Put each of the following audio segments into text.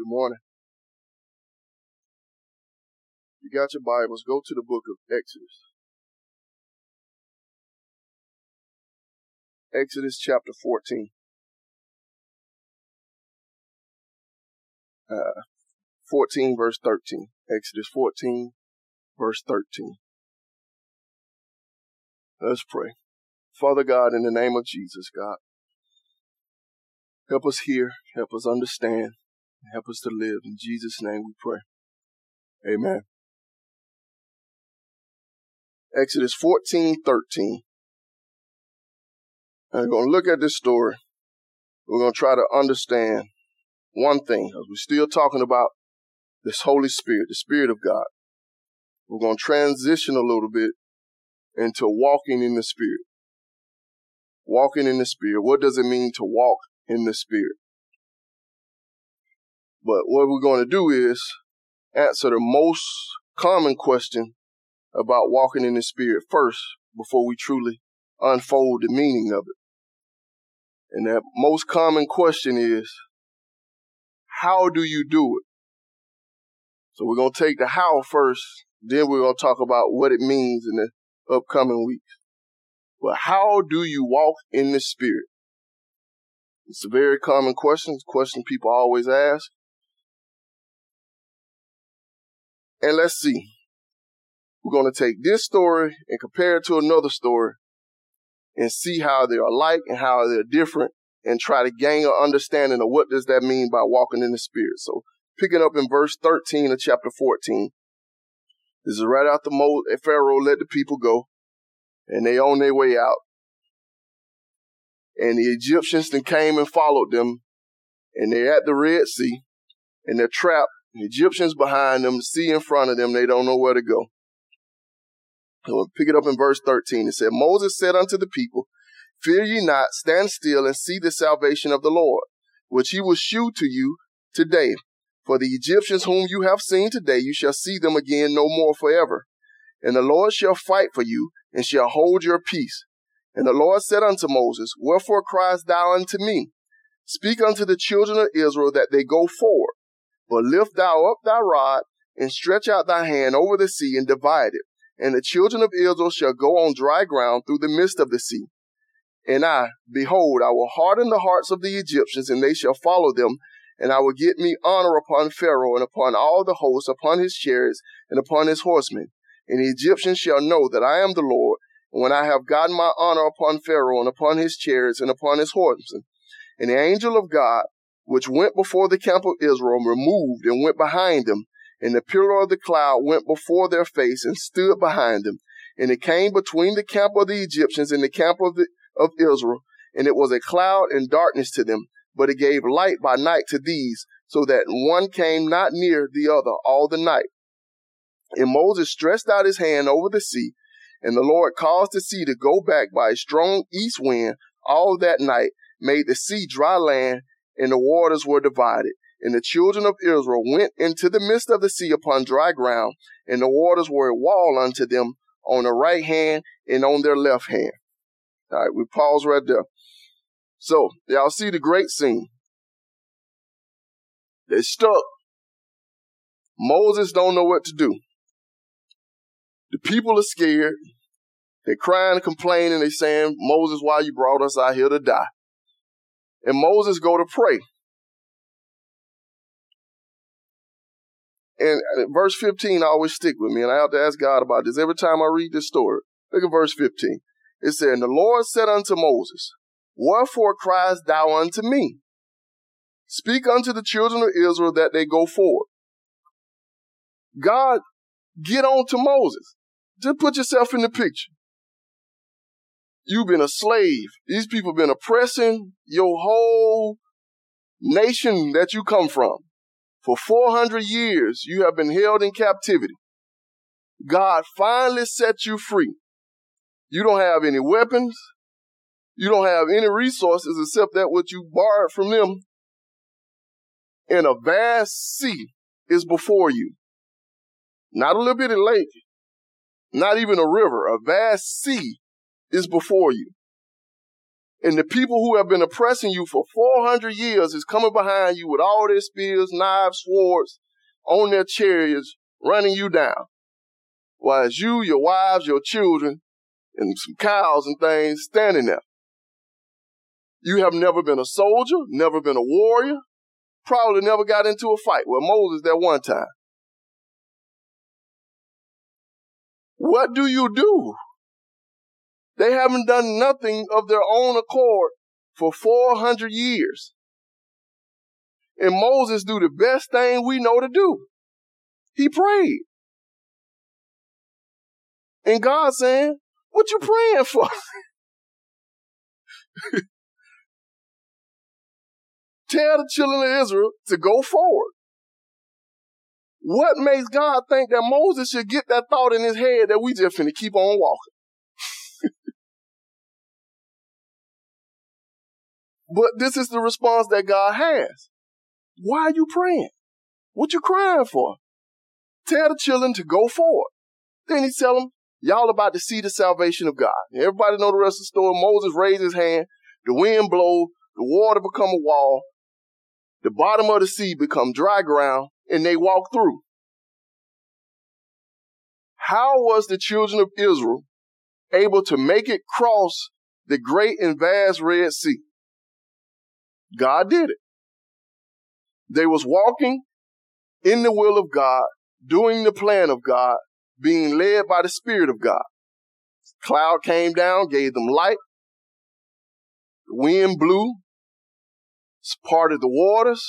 Good morning. You got your Bibles, go to the book of Exodus. Exodus chapter 14. Uh, 14 verse 13. Exodus 14 verse 13. Let's pray. Father God, in the name of Jesus, God, help us hear, help us understand, help us to live. In Jesus' name we pray. Amen. Exodus 14, 13. I'm going to look at this story. We're going to try to understand one thing. We're still talking about this Holy Spirit, the Spirit of God. We're going to transition a little bit into walking in the Spirit. Walking in the Spirit. What does it mean to walk in the Spirit? But what we're going to do is answer the most common question about walking in the Spirit first before we truly unfold the meaning of it. And that most common question is, how do you do it? So we're going to take the how first, then we're going to talk about what it means in the upcoming weeks. But how do you walk in the Spirit? It's a very common question. Question people always ask. And let's see. We're going to take this story and compare it to another story and see how they're alike and how they're different and try to gain an understanding of what does that mean by walking in the spirit. So picking up in verse 13 of chapter 14. This is right after Mo- Pharaoh let the people go and they on their way out. And the Egyptians then came and followed them and they're at the Red Sea and they're trapped. The Egyptians behind them, the sea in front of them, they don't know where to go. We'll pick it up in verse 13. It said, Moses said unto the people, Fear ye not, stand still and see the salvation of the Lord, which he will shew to you today. For the Egyptians whom you have seen today, you shall see them again no more forever. And the Lord shall fight for you, and shall hold your peace. And the Lord said unto Moses, Wherefore criest thou unto me? Speak unto the children of Israel that they go forward. But lift thou up thy rod, and stretch out thy hand over the sea, and divide it and the children of Israel shall go on dry ground through the midst of the sea. And I, behold, I will harden the hearts of the Egyptians, and they shall follow them, and I will get me honor upon Pharaoh and upon all the hosts, upon his chariots and upon his horsemen. And the Egyptians shall know that I am the Lord, and when I have gotten my honor upon Pharaoh and upon his chariots and upon his horsemen. And the angel of God, which went before the camp of Israel, removed and went behind them, and the pillar of the cloud went before their face and stood behind them. And it came between the camp of the Egyptians and the camp of, the, of Israel. And it was a cloud and darkness to them, but it gave light by night to these, so that one came not near the other all the night. And Moses stretched out his hand over the sea, and the Lord caused the sea to go back by a strong east wind all that night, made the sea dry land, and the waters were divided. And the children of Israel went into the midst of the sea upon dry ground, and the waters were a wall unto them on the right hand and on their left hand. All right, we pause right there. So, y'all see the great scene. They're stuck. Moses don't know what to do. The people are scared. They're crying and complaining. They're saying, Moses, why you brought us out here to die? And Moses go to pray. And uh, verse 15 I always stick with me, and I have to ask God about this every time I read this story. Look at verse 15. It said, And the Lord said unto Moses, Wherefore criest thou unto me? Speak unto the children of Israel that they go forward. God, get on to Moses. Just put yourself in the picture. You've been a slave. These people have been oppressing your whole nation that you come from. For 400 years, you have been held in captivity. God finally set you free. You don't have any weapons. You don't have any resources except that what you borrowed from them. And a vast sea is before you. Not a little bit of lake. Not even a river. A vast sea is before you. And the people who have been oppressing you for 400 years is coming behind you with all their spears, knives, swords on their chariots, running you down. While it's you, your wives, your children, and some cows and things standing there. You have never been a soldier, never been a warrior, probably never got into a fight with Moses that one time. What do you do? They haven't done nothing of their own accord for 400 years. And Moses do the best thing we know to do. He prayed. And God saying, what you praying for? Tell the children of Israel to go forward. What makes God think that Moses should get that thought in his head that we just finna keep on walking? But this is the response that God has. Why are you praying? What you crying for? Tell the children to go forward. Then he tell them, y'all about to see the salvation of God. Everybody know the rest of the story. Moses raised his hand, the wind blow, the water become a wall, the bottom of the sea become dry ground, and they walk through. How was the children of Israel able to make it cross the great and vast Red Sea? God did it. They was walking in the will of God, doing the plan of God, being led by the Spirit of God. Cloud came down, gave them light. The wind blew, parted the waters,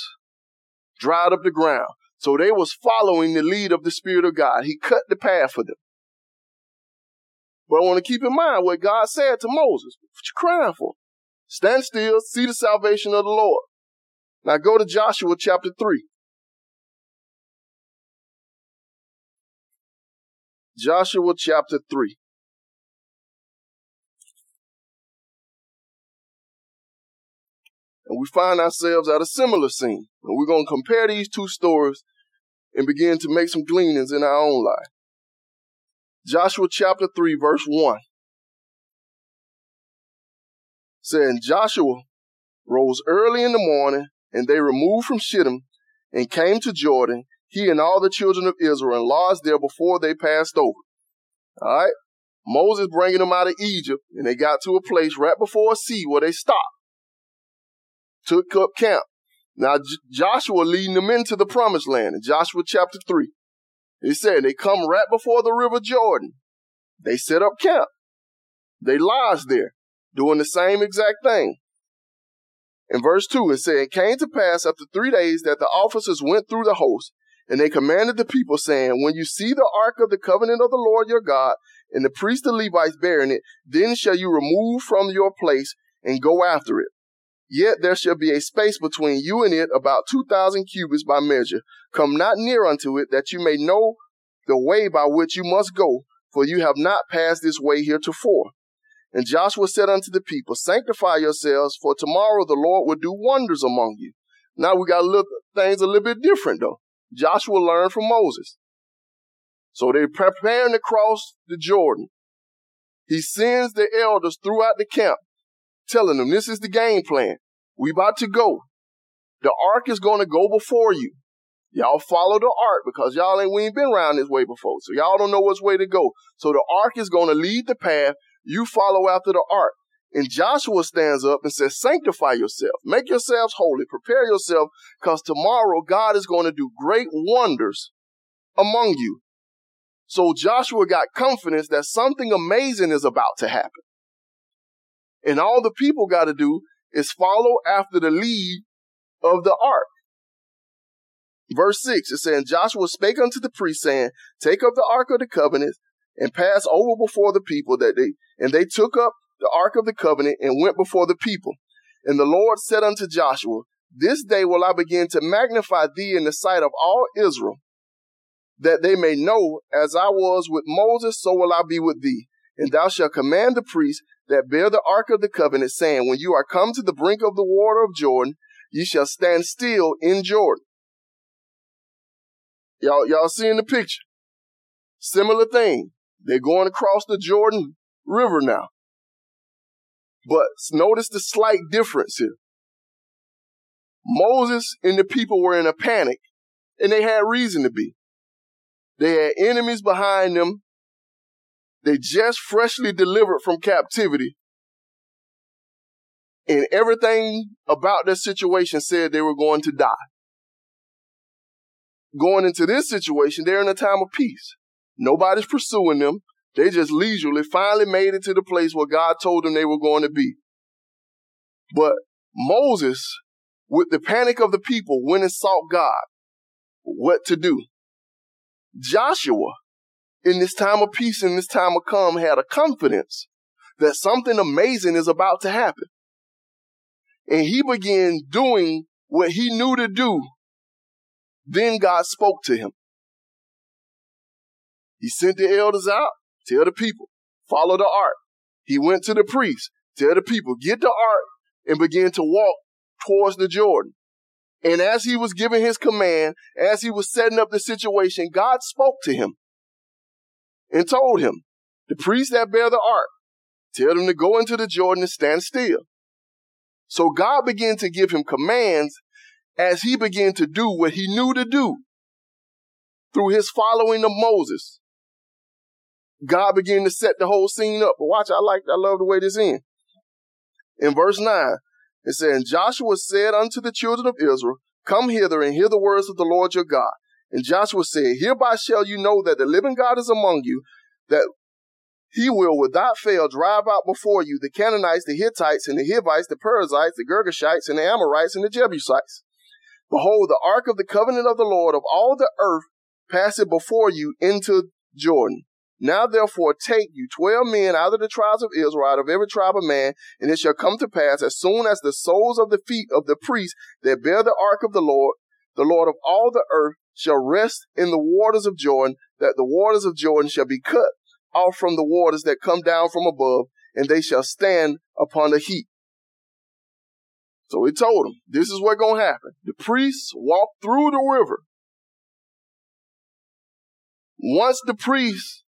dried up the ground. So they was following the lead of the Spirit of God. He cut the path for them. But I want to keep in mind what God said to Moses. What you crying for? Stand still, see the salvation of the Lord. Now go to Joshua chapter 3. Joshua chapter 3. And we find ourselves at a similar scene. And we're going to compare these two stories and begin to make some gleanings in our own life. Joshua chapter 3, verse 1 said, Joshua rose early in the morning, and they removed from Shittim and came to Jordan, he and all the children of Israel, and lodged there before they passed over. All right? Moses bringing them out of Egypt, and they got to a place right before a sea where they stopped took up camp. Now J- Joshua leading them into the promised land in Joshua chapter 3. He said they come right before the river Jordan. They set up camp. They lodged there, doing the same exact thing. In verse 2, it said, It came to pass after three days that the officers went through the host, and they commanded the people, saying, When you see the ark of the covenant of the Lord your God, and the priests the Levites bearing it, then shall you remove from your place and go after it. Yet there shall be a space between you and it about two thousand cubits by measure. Come not near unto it, that you may know the way by which you must go, for you have not passed this way heretofore. And Joshua said unto the people, Sanctify yourselves, for tomorrow the Lord will do wonders among you. Now we got a little things a little bit different though. Joshua learned from Moses. So they're preparing to cross the Jordan. He sends the elders throughout the camp telling them this is the game plan. We about to go. The ark is going to go before you. Y'all follow the ark because y'all ain't we ain't been around this way before, so y'all don't know which way to go. So the ark is going to lead the path. You follow after the ark. And Joshua stands up and says, Sanctify yourself, make yourselves holy, prepare yourself, because tomorrow God is going to do great wonders among you. So Joshua got confidence that something amazing is about to happen. And all the people got to do is follow after the lead of the ark. Verse 6, it says, Joshua spake unto the priest, saying, Take up the ark of the covenant and pass over before the people that they, and they took up the ark of the covenant and went before the people. And the Lord said unto Joshua, This day will I begin to magnify thee in the sight of all Israel, that they may know, as I was with Moses, so will I be with thee. And thou shalt command the priests that bear the ark of the covenant, saying, When you are come to the brink of the water of Jordan, ye shall stand still in Jordan. Y'all, y'all seeing the picture? Similar thing. They're going across the Jordan River now. But notice the slight difference here. Moses and the people were in a panic, and they had reason to be. They had enemies behind them. They just freshly delivered from captivity. And everything about their situation said they were going to die. Going into this situation, they're in a time of peace. Nobody's pursuing them. They just leisurely finally made it to the place where God told them they were going to be. But Moses, with the panic of the people, went and sought God what to do. Joshua, in this time of peace, in this time of calm, had a confidence that something amazing is about to happen. And he began doing what he knew to do. Then God spoke to him. He sent the elders out, tell the people, follow the ark. He went to the priests, tell the people, get the ark and begin to walk towards the Jordan. And as he was giving his command, as he was setting up the situation, God spoke to him and told him, the priests that bear the ark, tell them to go into the Jordan and stand still. So God began to give him commands as he began to do what he knew to do through his following of Moses. God began to set the whole scene up. But watch, I like, I love the way this ends. In verse 9, it said, And Joshua said unto the children of Israel, Come hither and hear the words of the Lord your God. And Joshua said, Hereby shall you know that the living God is among you, that he will without fail drive out before you the Canaanites, the Hittites, and the Hivites, the Perizzites, the Girgashites, and the Amorites, and the Jebusites. Behold, the ark of the covenant of the Lord of all the earth passeth before you into Jordan. Now therefore take you twelve men out of the tribes of Israel, out of every tribe of man, and it shall come to pass as soon as the soles of the feet of the priests that bear the ark of the Lord, the Lord of all the earth, shall rest in the waters of Jordan, that the waters of Jordan shall be cut off from the waters that come down from above, and they shall stand upon the heap. So he told them, this is what's going to happen. The priests walk through the river. Once the priests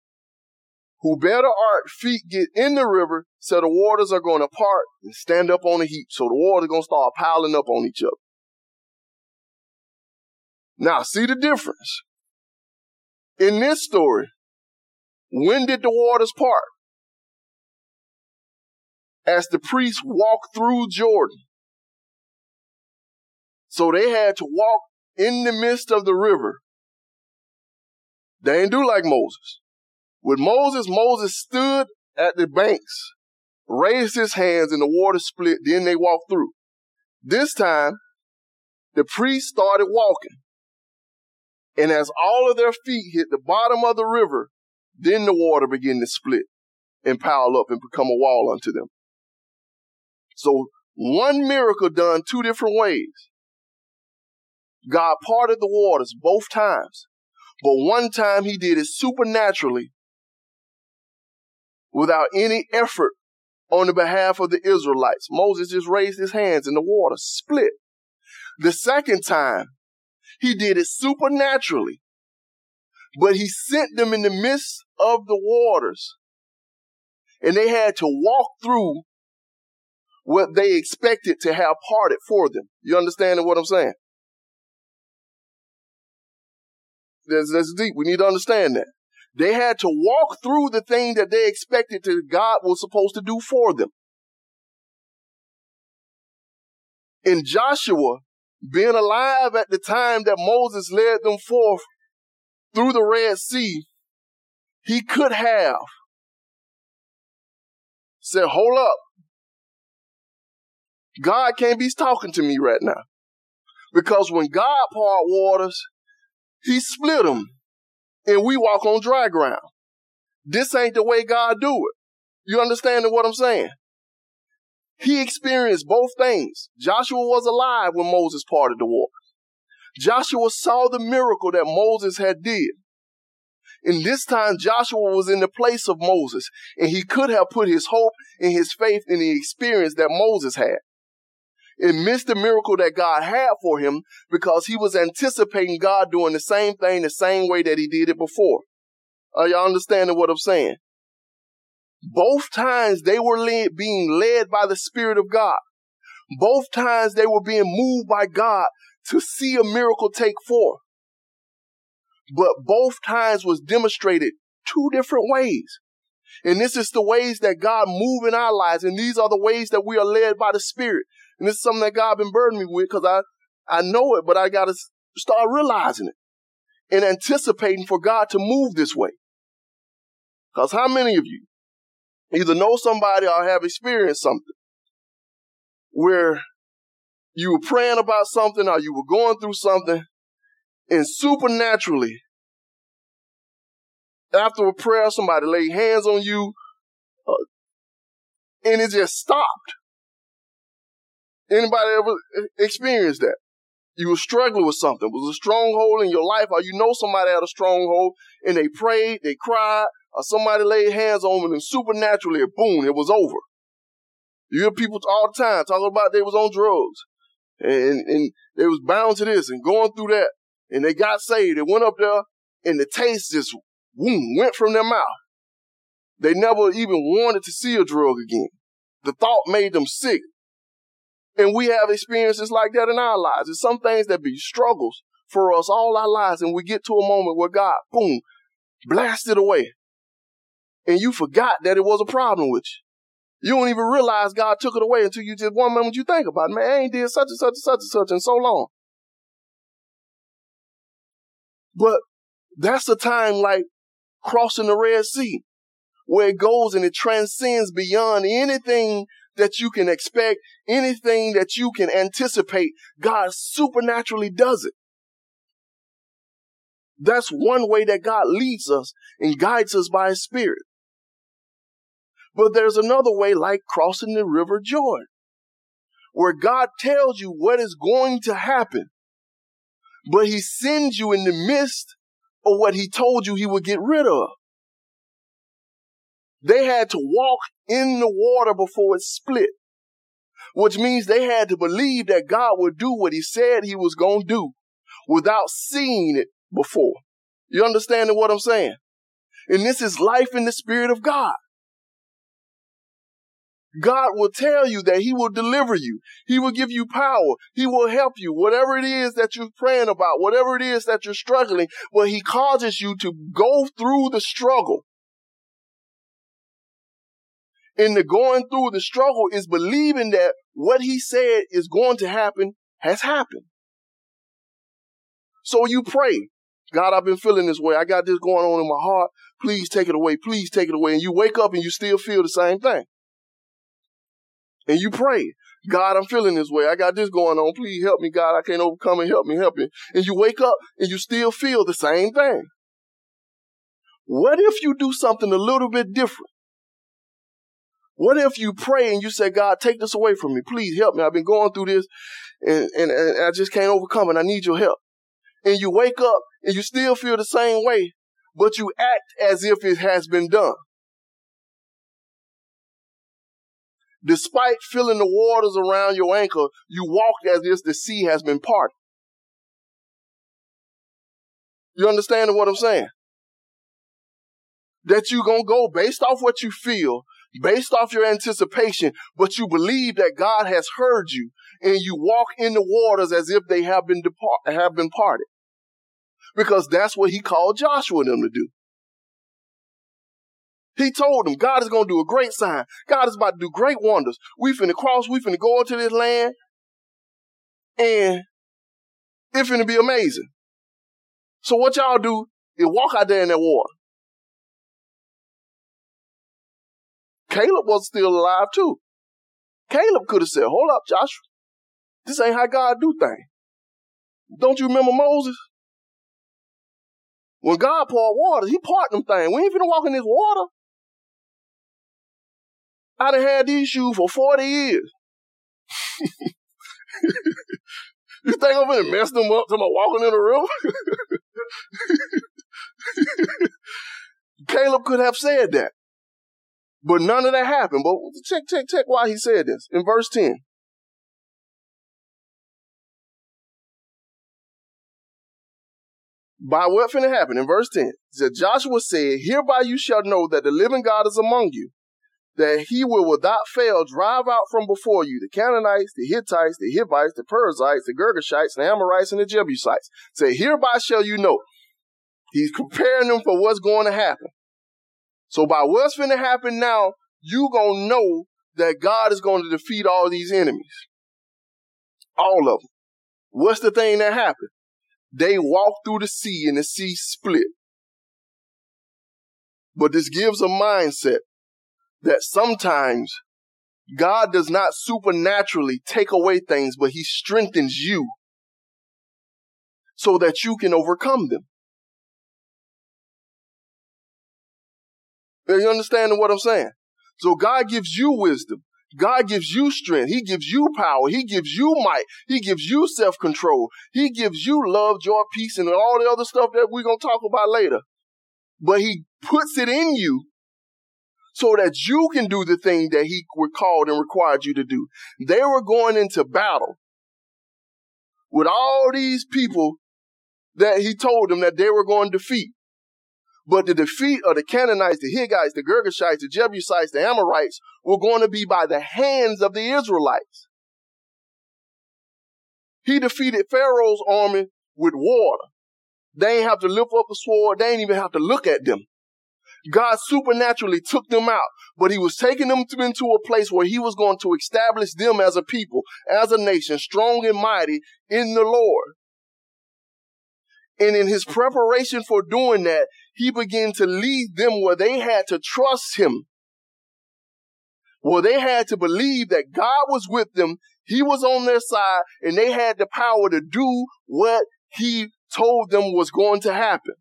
who bear the ark feet get in the river, so the waters are going to part and stand up on a heap. So the water's going to start piling up on each other. Now, see the difference. In this story, when did the waters part? As the priests walked through Jordan. So they had to walk in the midst of the river. They didn't do like Moses. With Moses, Moses stood at the banks, raised his hands, and the water split. Then they walked through. This time, the priests started walking. And as all of their feet hit the bottom of the river, then the water began to split and pile up and become a wall unto them. So one miracle done two different ways. God parted the waters both times, but one time he did it supernaturally without any effort on the behalf of the Israelites. Moses just raised his hands and the water split. The second time, he did it supernaturally, but he sent them in the midst of the waters and they had to walk through what they expected to have parted for them. You understand what I'm saying? That's, that's deep. We need to understand that. They had to walk through the thing that they expected to God was supposed to do for them. In Joshua, being alive at the time that Moses led them forth through the Red Sea, he could have said, hold up. God can't be talking to me right now. Because when God part waters, he split them and we walk on dry ground. This ain't the way God do it. You understand what I'm saying? He experienced both things. Joshua was alive when Moses parted the water. Joshua saw the miracle that Moses had did. And this time Joshua was in the place of Moses and he could have put his hope and his faith in the experience that Moses had and missed the miracle that God had for him because he was anticipating God doing the same thing the same way that he did it before. Are y'all understanding what I'm saying? Both times they were led, being led by the Spirit of God. Both times they were being moved by God to see a miracle take forth. But both times was demonstrated two different ways. And this is the ways that God move in our lives. And these are the ways that we are led by the Spirit. And this is something that God been burdening me with because I, I know it, but I got to start realizing it and anticipating for God to move this way. Because how many of you either know somebody or have experienced something where you were praying about something or you were going through something and supernaturally after a prayer somebody laid hands on you uh, and it just stopped anybody ever experienced that you were struggling with something was a stronghold in your life or you know somebody had a stronghold and they prayed they cried or somebody laid hands on them and supernaturally, boom, it was over. You hear people all the time talking about they was on drugs and, and they was bound to this and going through that and they got saved. They went up there and the taste just boom, went from their mouth. They never even wanted to see a drug again. The thought made them sick. And we have experiences like that in our lives. It's some things that be struggles for us all our lives. And we get to a moment where God, boom, blasted it away and you forgot that it was a problem with you. You don't even realize God took it away until you just one moment you think about it. Man, I ain't did such and such and such and such in so long. But that's the time like crossing the Red Sea, where it goes and it transcends beyond anything that you can expect, anything that you can anticipate. God supernaturally does it. That's one way that God leads us and guides us by His Spirit. But there's another way, like crossing the River Jordan, where God tells you what is going to happen, but He sends you in the midst of what He told you He would get rid of. They had to walk in the water before it split, which means they had to believe that God would do what He said He was going to do without seeing it before. You understanding what I'm saying? And this is life in the Spirit of God. God will tell you that He will deliver you. He will give you power. He will help you. Whatever it is that you're praying about, whatever it is that you're struggling, but He causes you to go through the struggle. And the going through the struggle is believing that what He said is going to happen has happened. So you pray, God, I've been feeling this way. I got this going on in my heart. Please take it away. Please take it away. And you wake up and you still feel the same thing and you pray, God, I'm feeling this way. I got this going on. Please help me, God. I can't overcome it. Help me, help me. And you wake up and you still feel the same thing. What if you do something a little bit different? What if you pray and you say, God, take this away from me. Please help me. I've been going through this and, and, and I just can't overcome it. I need your help. And you wake up and you still feel the same way, but you act as if it has been done. Despite feeling the waters around your ankle, you walk as if the sea has been parted. You understand what I'm saying? That you're going to go based off what you feel, based off your anticipation, but you believe that God has heard you and you walk in the waters as if they have been depart- have been parted. Because that's what he called Joshua and them to do. He told them God is going to do a great sign. God is about to do great wonders. We finna cross. We finna go into this land. And it's finna be amazing. So what y'all do is walk out there in that water. Caleb was still alive too. Caleb could have said, hold up, Joshua. This ain't how God do things. Don't you remember Moses? When God poured water, he poured them things. We ain't finna walk in this water. I done had these shoes for 40 years. you think I'm gonna mess them up to I'm walking in the river? Caleb could have said that. But none of that happened. But check, check, check why he said this. In verse 10. By what finna happen? In verse 10. That Joshua said, Hereby you shall know that the living God is among you, that he will without fail drive out from before you the Canaanites, the Hittites, the Hivites, the Perizzites, the Girgashites, the Amorites, and the Jebusites. Say, hereby shall you know. He's preparing them for what's going to happen. So by what's going to happen now, you going to know that God is going to defeat all these enemies. All of them. What's the thing that happened? They walked through the sea and the sea split. But this gives a mindset that sometimes God does not supernaturally take away things, but he strengthens you so that you can overcome them. Are you understanding what I'm saying? So God gives you wisdom. God gives you strength. He gives you power. He gives you might. He gives you self control. He gives you love, joy, peace, and all the other stuff that we're going to talk about later. But He puts it in you so that you can do the thing that He called and required you to do. They were going into battle with all these people that He told them that they were going to defeat. But the defeat of the Canaanites, the Higgites, the Girgashites, the Jebusites, the Amorites were going to be by the hands of the Israelites. He defeated Pharaoh's army with water. They ain't have to lift up a sword. They ain't even have to look at them. God supernaturally took them out, but he was taking them into a place where he was going to establish them as a people, as a nation, strong and mighty in the Lord. And in his preparation for doing that, he began to lead them where they had to trust him. Where they had to believe that God was with them, he was on their side, and they had the power to do what he told them was going to happen.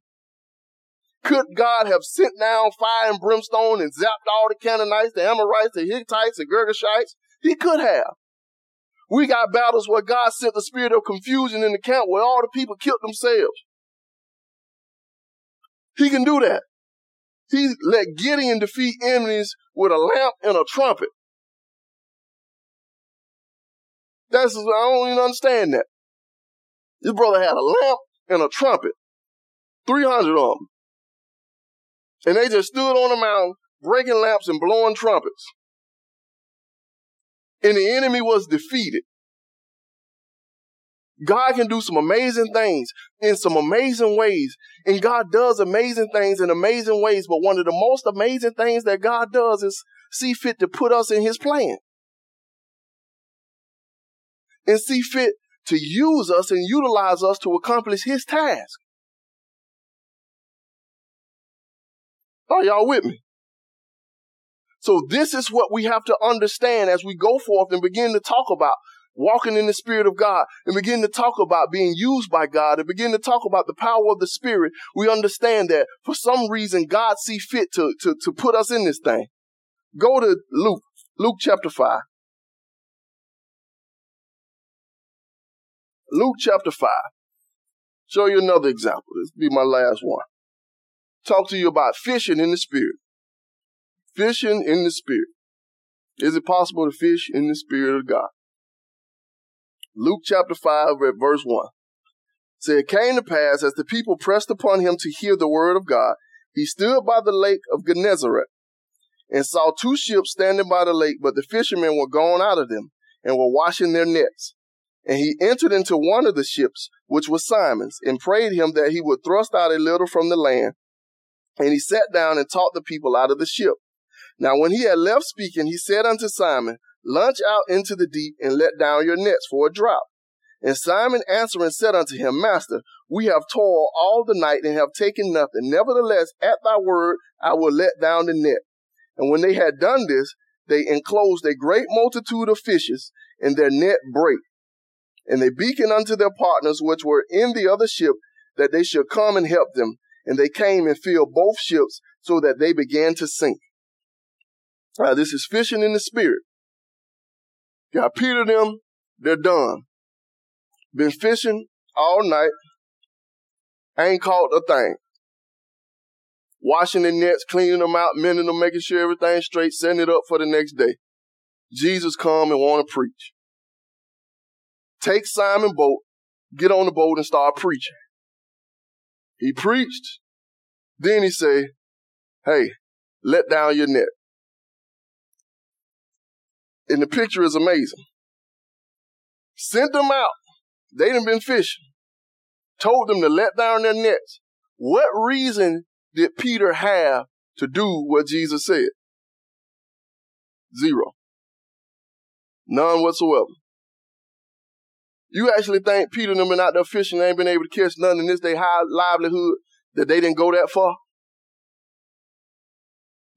Could God have sent down fire and brimstone and zapped all the Canaanites, the Amorites, the Hittites, the Girgashites? He could have. We got battles where God sent the spirit of confusion in the camp where all the people killed themselves. He can do that. He let Gideon defeat enemies with a lamp and a trumpet. That's I don't even understand that. His brother had a lamp and a trumpet, three hundred of them, and they just stood on the mountain breaking lamps and blowing trumpets, and the enemy was defeated. God can do some amazing things in some amazing ways. And God does amazing things in amazing ways. But one of the most amazing things that God does is see fit to put us in his plan. And see fit to use us and utilize us to accomplish his task. Are y'all with me? So this is what we have to understand as we go forth and begin to talk about walking in the Spirit of God and begin to talk about being used by God and begin to talk about the power of the Spirit, we understand that for some reason God see fit to, to, to put us in this thing. Go to Luke, Luke chapter 5. Luke chapter 5. Show you another example. This will be my last one. Talk to you about fishing in the Spirit. Fishing in the Spirit. Is it possible to fish in the Spirit of God? Luke chapter 5, verse 1. So it came to pass as the people pressed upon him to hear the word of God, he stood by the lake of Gennesaret and saw two ships standing by the lake, but the fishermen were gone out of them and were washing their nets. And he entered into one of the ships, which was Simon's, and prayed him that he would thrust out a little from the land. And he sat down and taught the people out of the ship. Now when he had left speaking, he said unto Simon, Launch out into the deep and let down your nets for a draught. And Simon answering said unto him, Master, we have toiled all the night and have taken nothing. Nevertheless, at thy word, I will let down the net. And when they had done this, they enclosed a great multitude of fishes, and their net brake. And they beaconed unto their partners which were in the other ship that they should come and help them. And they came and filled both ships so that they began to sink. Uh, this is fishing in the spirit. Got Peter them, they're done. Been fishing all night. Ain't caught a thing. Washing the nets, cleaning them out, mending them, making sure everything's straight, setting it up for the next day. Jesus come and want to preach. Take Simon boat, get on the boat and start preaching. He preached. Then he say, hey, let down your net. And the picture is amazing. Sent them out. They done been fishing. Told them to let down their nets. What reason did Peter have to do what Jesus said? Zero. None whatsoever. You actually think Peter and them been out there fishing and ain't been able to catch none in this day high livelihood that they didn't go that far?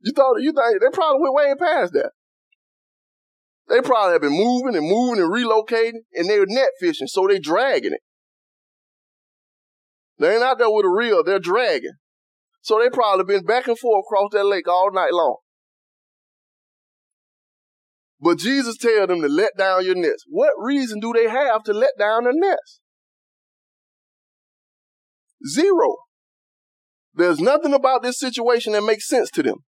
You thought you think they probably went way past that. They probably have been moving and moving and relocating, and they're net fishing, so they're dragging it. They ain't out there with a reel, they're dragging. So they probably been back and forth across that lake all night long. But Jesus tell them to let down your nets. What reason do they have to let down their nets? Zero. There's nothing about this situation that makes sense to them.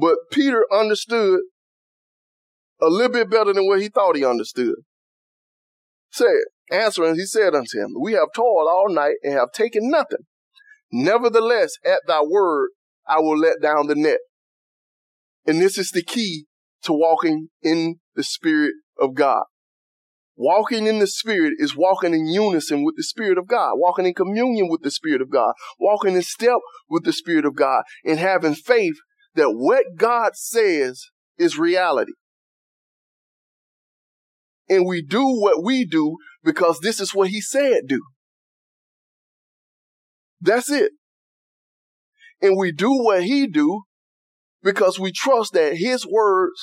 But Peter understood a little bit better than what he thought he understood. Said, answering, he said unto him, We have toiled all night and have taken nothing. Nevertheless, at thy word, I will let down the net. And this is the key to walking in the Spirit of God. Walking in the Spirit is walking in unison with the Spirit of God, walking in communion with the Spirit of God, walking in step with the Spirit of God, and having faith that what God says is reality. And we do what we do because this is what He said do. That's it. And we do what He do because we trust that his words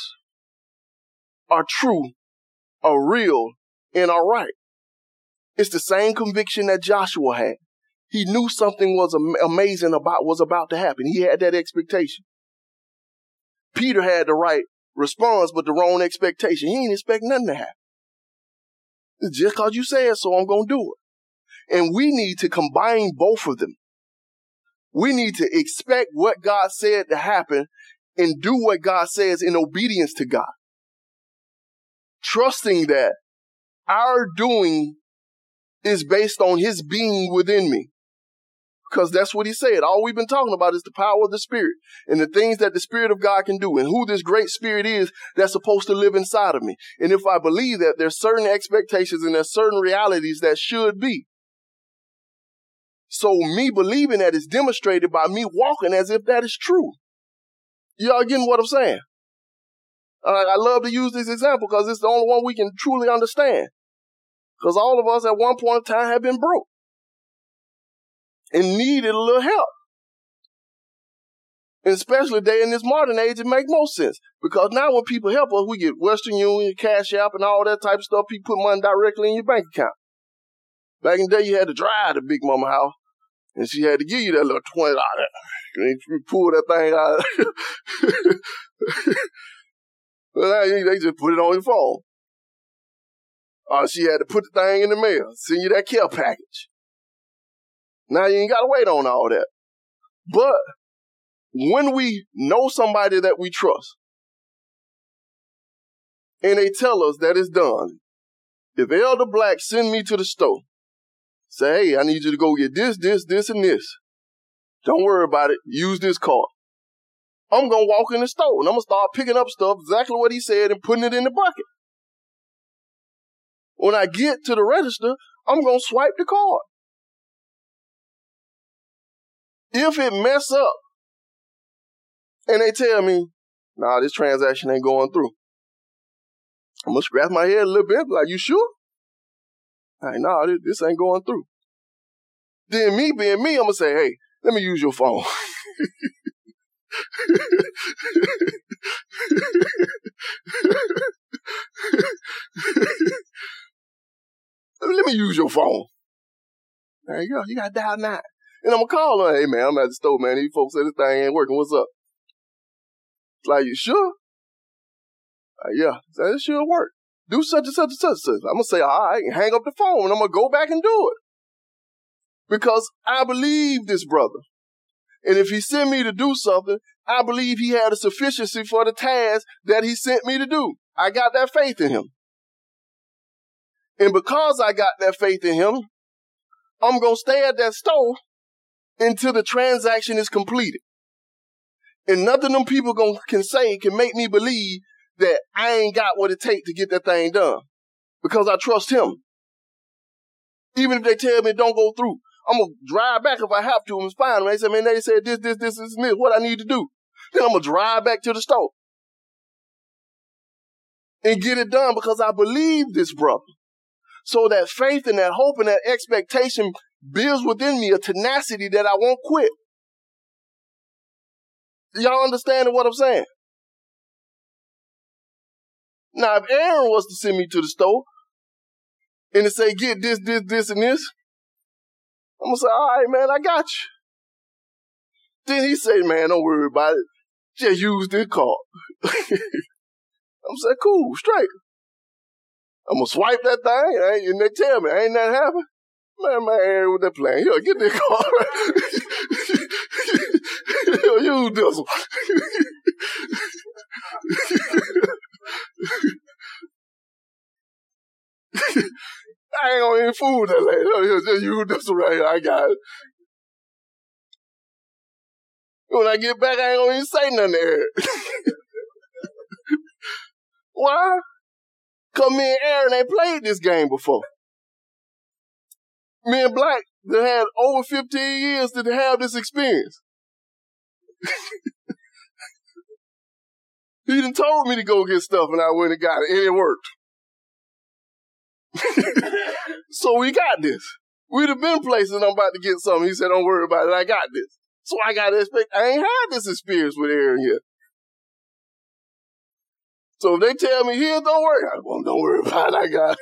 are true, are real, and are right. It's the same conviction that Joshua had. He knew something was amazing about was about to happen. He had that expectation. Peter had the right response, but the wrong expectation. He didn't expect nothing to happen. Just cause you said so, I'm gonna do it. And we need to combine both of them. We need to expect what God said to happen and do what God says in obedience to God. Trusting that our doing is based on his being within me. Because that's what he said. All we've been talking about is the power of the Spirit and the things that the Spirit of God can do and who this great Spirit is that's supposed to live inside of me. And if I believe that, there's certain expectations and there's certain realities that should be. So me believing that is demonstrated by me walking as if that is true. Y'all getting what I'm saying? I love to use this example because it's the only one we can truly understand. Because all of us at one point in time have been broke and needed a little help. And especially today in this modern age, it makes most sense. Because now when people help us, we get Western Union, Cash App, and all that type of stuff. People put money directly in your bank account. Back in the day, you had to drive to Big Mama house, and she had to give you that little $20. You pull that thing out. well, they just put it on your phone. Uh, she had to put the thing in the mail, send you that care package. Now you ain't got to wait on all that. But when we know somebody that we trust, and they tell us that it's done, if Elder Black send me to the store, say, hey, I need you to go get this, this, this, and this. Don't worry about it. Use this card. I'm going to walk in the store and I'm going to start picking up stuff, exactly what he said, and putting it in the bucket. When I get to the register, I'm going to swipe the card. If it mess up and they tell me, nah, this transaction ain't going through, I'm to scratch my head a little bit, like, you sure? Like, nah, this, this ain't going through. Then me being me, I'm to say, hey, let me use your phone. Let me use your phone. There you go. You got to dial nine. And I'm gonna call her. Hey man, I'm at the store, man. These folks say this thing ain't working. What's up? Like, you sure? Like, yeah, that should work. Do such and such and such and such. I'm gonna say, all right, hang up the phone and I'm gonna go back and do it because I believe this brother. And if he sent me to do something, I believe he had a sufficiency for the task that he sent me to do. I got that faith in him. And because I got that faith in him, I'm going to stay at that store until the transaction is completed. And nothing them people gonna, can say can make me believe that I ain't got what it takes to get that thing done. Because I trust him. Even if they tell me don't go through, I'm gonna drive back if I have to and find them. They say, man, they said this, this, this, this, this, what I need to do. Then I'm gonna drive back to the store and get it done because I believe this brother. So that faith and that hope and that expectation builds within me a tenacity that I won't quit. Y'all understanding what I'm saying? Now, if Aaron was to send me to the store and to say, get this, this, this, and this, I'm gonna say, all right, man, I got you. Then he say, man, don't worry about it. Just use this card. I'm saying, cool, straight. I'm gonna swipe that thing, and they tell me, ain't that happen? Man, man, Aaron with that plan. Here, get this card. Here, use this one. I ain't gonna eat food that late. Just use this one right here. I got it. When I get back, I ain't gonna even say nothing there. Why? Cause me and Aaron ain't played this game before. Me and Black that had over 15 years to have this experience. he done told me to go get stuff and I went and got it and it worked. so we got this. We'd have been places and I'm about to get something. He said, don't worry about it. I got this. So I got to expect, I ain't had this experience with Aaron yet. So if they tell me here, don't worry, I, well, don't worry about it. I got it.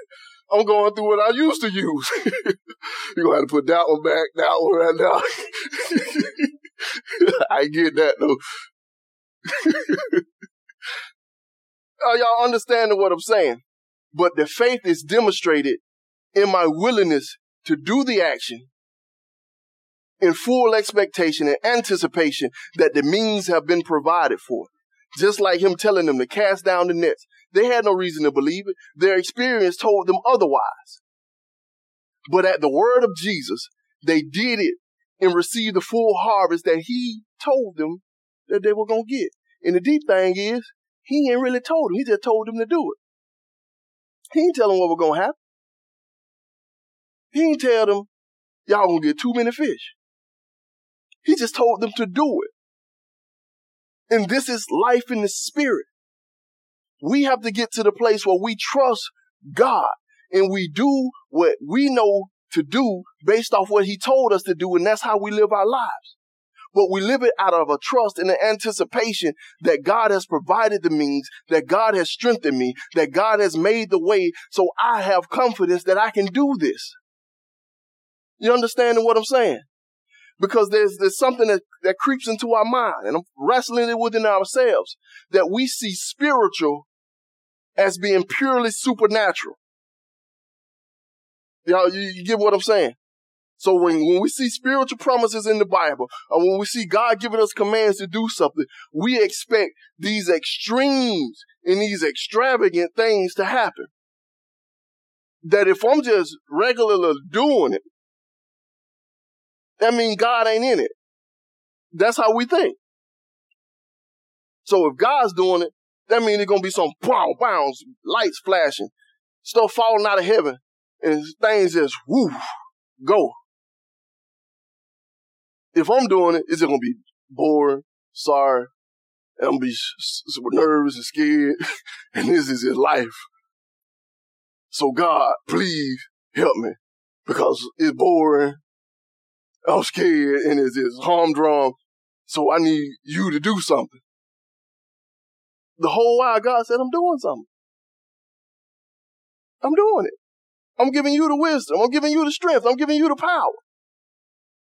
I'm going through what I used to use. You're to have to put that one back, that one right now. I get that though. Are y'all understanding what I'm saying? But the faith is demonstrated in my willingness to do the action in full expectation and anticipation that the means have been provided for. Just like him telling them to cast down the nets. They had no reason to believe it. Their experience told them otherwise. But at the word of Jesus, they did it and received the full harvest that he told them that they were going to get. And the deep thing is, he ain't really told them. He just told them to do it. He ain't tell them what was going to happen. He ain't tell them, y'all going to get too many fish. He just told them to do it. And this is life in the spirit. We have to get to the place where we trust God and we do what we know to do based off what he told us to do. And that's how we live our lives. But we live it out of a trust and an anticipation that God has provided the means, that God has strengthened me, that God has made the way. So I have confidence that I can do this. You understanding what I'm saying? Because there's, there's something that, that creeps into our mind and I'm wrestling it within ourselves that we see spiritual as being purely supernatural. Y'all, you, you get what I'm saying? So when, when we see spiritual promises in the Bible, or when we see God giving us commands to do something, we expect these extremes and these extravagant things to happen. That if I'm just regularly doing it, that means God ain't in it. That's how we think. So if God's doing it, that means there's gonna be some pow, pounds, lights flashing, stuff falling out of heaven, and things just whoo go. If I'm doing it, it's gonna be boring, sorry, and I'm gonna be nervous and scared, and this is his life. So God, please help me because it's boring. I'm scared and it's, it's humdrum. So I need you to do something. The whole while God said, I'm doing something. I'm doing it. I'm giving you the wisdom. I'm giving you the strength. I'm giving you the power.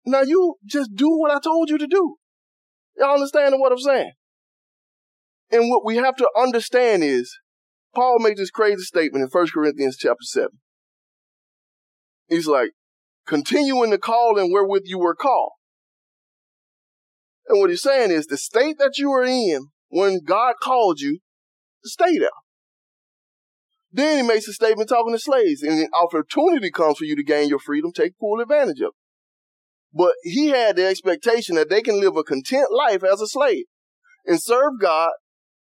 Now you just do what I told you to do. Y'all understanding what I'm saying? And what we have to understand is, Paul made this crazy statement in 1 Corinthians chapter 7. He's like, continue in the calling wherewith you were called. And what he's saying is the state that you were in when God called you, stay there. Then he makes a statement talking to slaves, and an opportunity comes for you to gain your freedom, take full advantage of it. But he had the expectation that they can live a content life as a slave. and serve God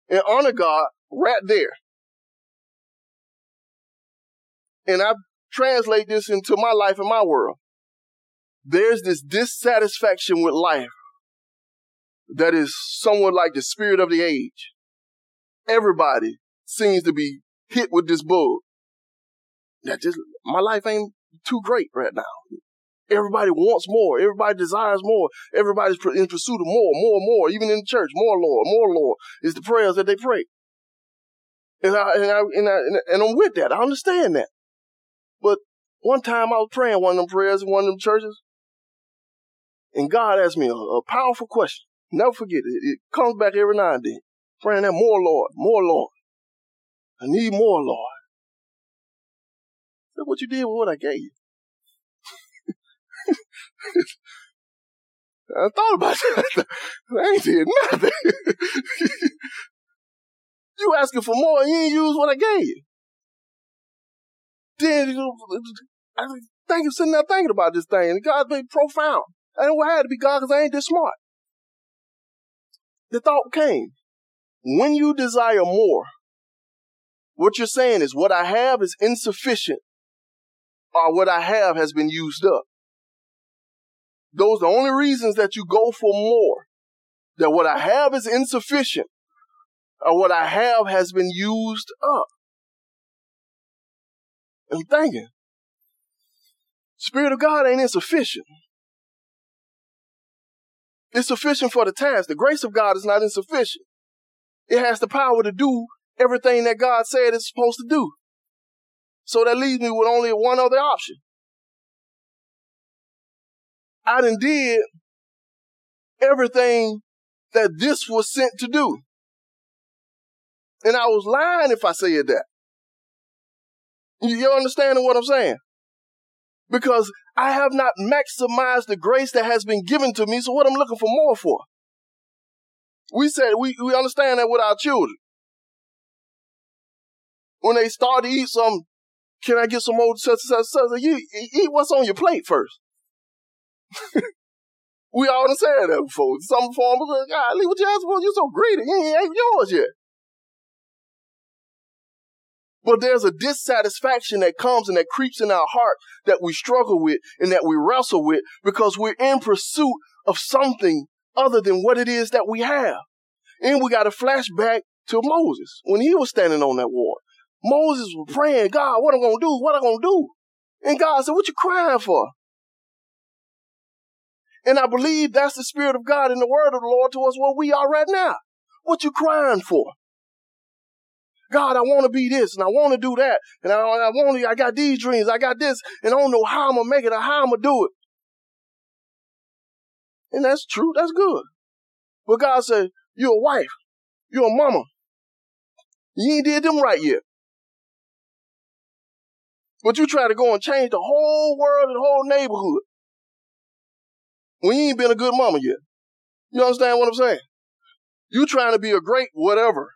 and honor God right there. And I translate this into my life and my world. There's this dissatisfaction with life that is somewhat like the spirit of the age. Everybody seems to be hit with this bug. That just, my life ain't too great right now. Everybody wants more. Everybody desires more. Everybody's in pursuit of more, more, more. Even in the church, more Lord, more Lord is the prayers that they pray. And I, and I, and I, and I'm with that. I understand that. But one time I was praying one of them prayers in one of them churches, and God asked me a, a powerful question. Never forget it. It comes back every now and then. Praying that more Lord, more Lord. I need more Lord. Look what you did with what I gave you. I thought about that. I ain't did nothing. you asking for more and you ain't use what I gave you. Then I think sitting there thinking about this thing, and God's been profound. It had to be God because I ain't this smart. The thought came, when you desire more, what you're saying is what I have is insufficient or what I have has been used up. Those are the only reasons that you go for more. That what I have is insufficient or what I have has been used up. I'm thinking, Spirit of God ain't insufficient. It's sufficient for the task. The grace of God is not insufficient. It has the power to do everything that God said it's supposed to do. So that leaves me with only one other option. I done did everything that this was sent to do. And I was lying if I said that. You understanding what I'm saying? Because I have not maximized the grace that has been given to me, so what I'm looking for more for? We said we, we understand that with our children. When they start to eat some, can I get some more such such such? You eat what's on your plate first. we all said that before. Some form of God, leave what you ask for. You're so greedy. You ain't yours yet. But there's a dissatisfaction that comes and that creeps in our heart that we struggle with and that we wrestle with because we're in pursuit of something other than what it is that we have. And we got a flashback to Moses when he was standing on that water. Moses was praying, God, what am I going to do? What I to do? And God said, what you crying for? And I believe that's the spirit of God in the word of the Lord to us where we are right now. What you crying for? God, I want to be this and I want to do that. And I, I want to, I got these dreams. I got this and I don't know how I'm going to make it or how I'm going to do it. And that's true. That's good. But God said, you're a wife. You're a mama. You ain't did them right yet. But you try to go and change the whole world and the whole neighborhood. When you ain't been a good mama yet. You understand what I'm saying? You trying to be a great whatever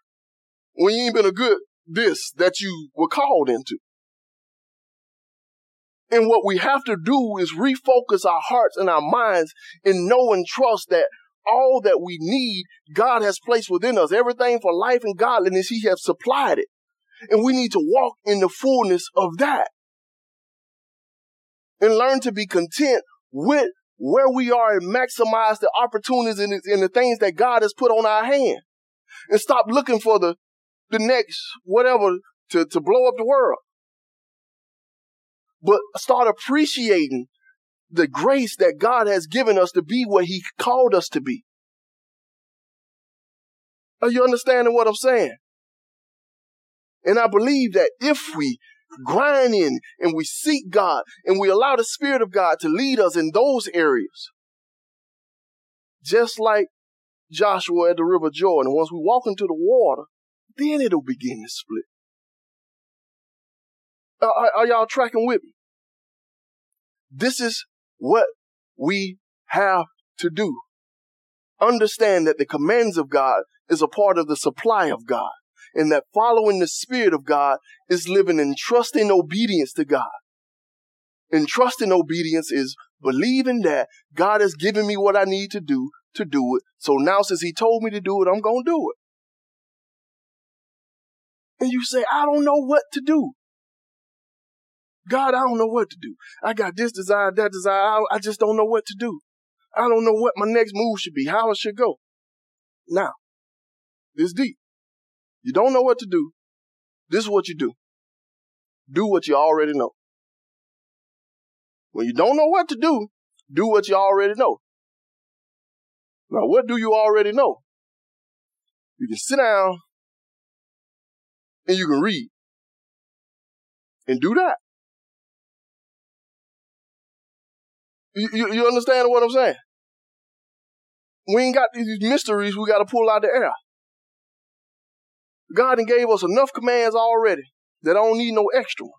when you ain't been a good this that you were called into. And what we have to do is refocus our hearts and our minds and know and trust that all that we need, God has placed within us. Everything for life and godliness, He has supplied it. And we need to walk in the fullness of that. And learn to be content with where we are and maximize the opportunities and the, things that God has put on our hand. And stop looking for the, the next whatever to, to blow up the world. But start appreciating the grace that God has given us to be what He called us to be. Are you understanding what I'm saying? And I believe that if we grind in and we seek God and we allow the Spirit of God to lead us in those areas, just like Joshua at the River Jordan, once we walk into the water, then it'll begin to split. Uh, are, are y'all tracking with me? This is what we have to do. Understand that the commands of God is a part of the supply of God and that following the Spirit of God is living in trusting obedience to God. And trusting obedience is believing that God has given me what I need to do, to do it. So now since he told me to do it, I'm going to do it. And you say, I don't know what to do. God, I don't know what to do. I got this desire, that desire. I, I just don't know what to do. I don't know what my next move should be, how it should go. Now, this deep. You don't know what to do. This is what you do. Do what you already know. When you don't know what to do, do what you already know. Now, what do you already know? You can sit down and you can read and do that. You, you, you understand what I'm saying? We ain't got these mysteries we got to pull out the air. God and gave us enough commands already that I don't need no extra one.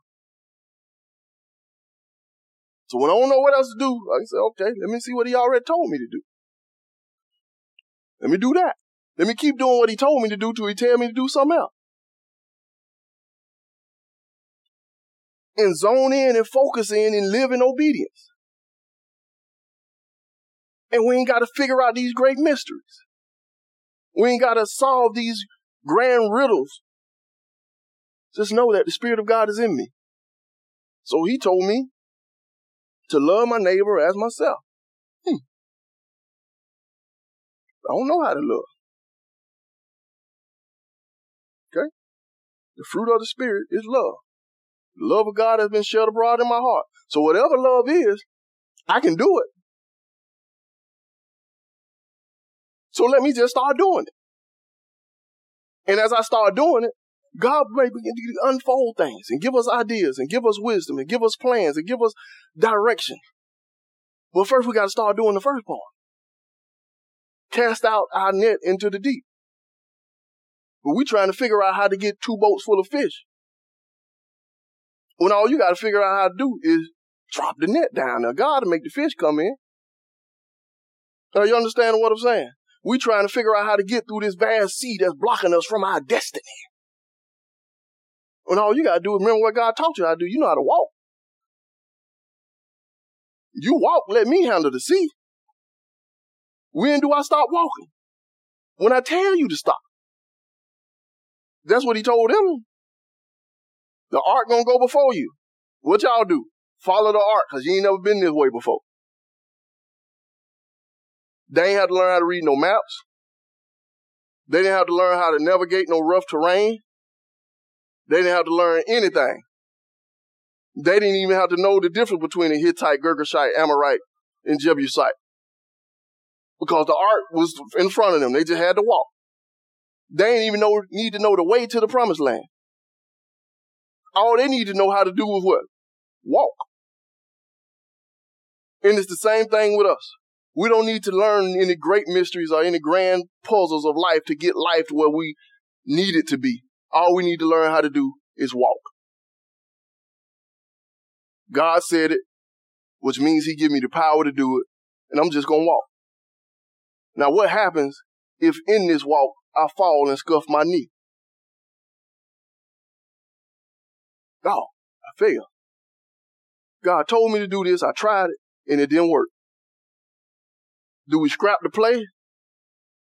So when I don't know what else to do, I can say, okay, let me see what he already told me to do. Let me do that. Let me keep doing what he told me to do till he tell me to do something else. And zone in and focus in and live in obedience. And we ain't got to figure out these great mysteries. We ain't got to solve these grand riddles. Just know that the Spirit of God is in me. So he told me to love my neighbor as myself. Hmm. I don't know how to love. Okay? The fruit of the Spirit is love. The love of God has been shed abroad in my heart. So whatever love is, I can do it. So let me just start doing it. And as I start doing it, God may begin to unfold things and give us ideas and give us wisdom and give us plans and give us direction. But first, we got to start doing the first part. Cast out our net into the deep. But we trying to figure out how to get two boats full of fish. When all you got to figure out how to do is drop the net down there. God to make the fish come in. Are you understanding what I'm saying? We trying to figure out how to get through this vast sea that's blocking us from our destiny. When all you gotta do is remember what God taught you how to do. You know how to walk. You walk, let me handle the sea. When do I stop walking? When I tell you to stop. That's what he told them. The ark gonna go before you. What y'all do? Follow the ark, cause you ain't never been this way before. They ain't had to learn how to read no maps. They didn't have to learn how to navigate no rough terrain. They didn't have to learn anything. They didn't even have to know the difference between a Hittite, Girgashite, Amorite, and Jebusite. Because the ark was in front of them. They just had to walk. They didn't even know, need to know the way to the promised land. All they need to know how to do is what? Walk. And it's the same thing with us. We don't need to learn any great mysteries or any grand puzzles of life to get life to where we need it to be. All we need to learn how to do is walk. God said it, which means he give me the power to do it, and I'm just gonna walk. Now what happens if in this walk I fall and scuff my knee? Oh, I failed. God told me to do this, I tried it, and it didn't work. Do we scrap the play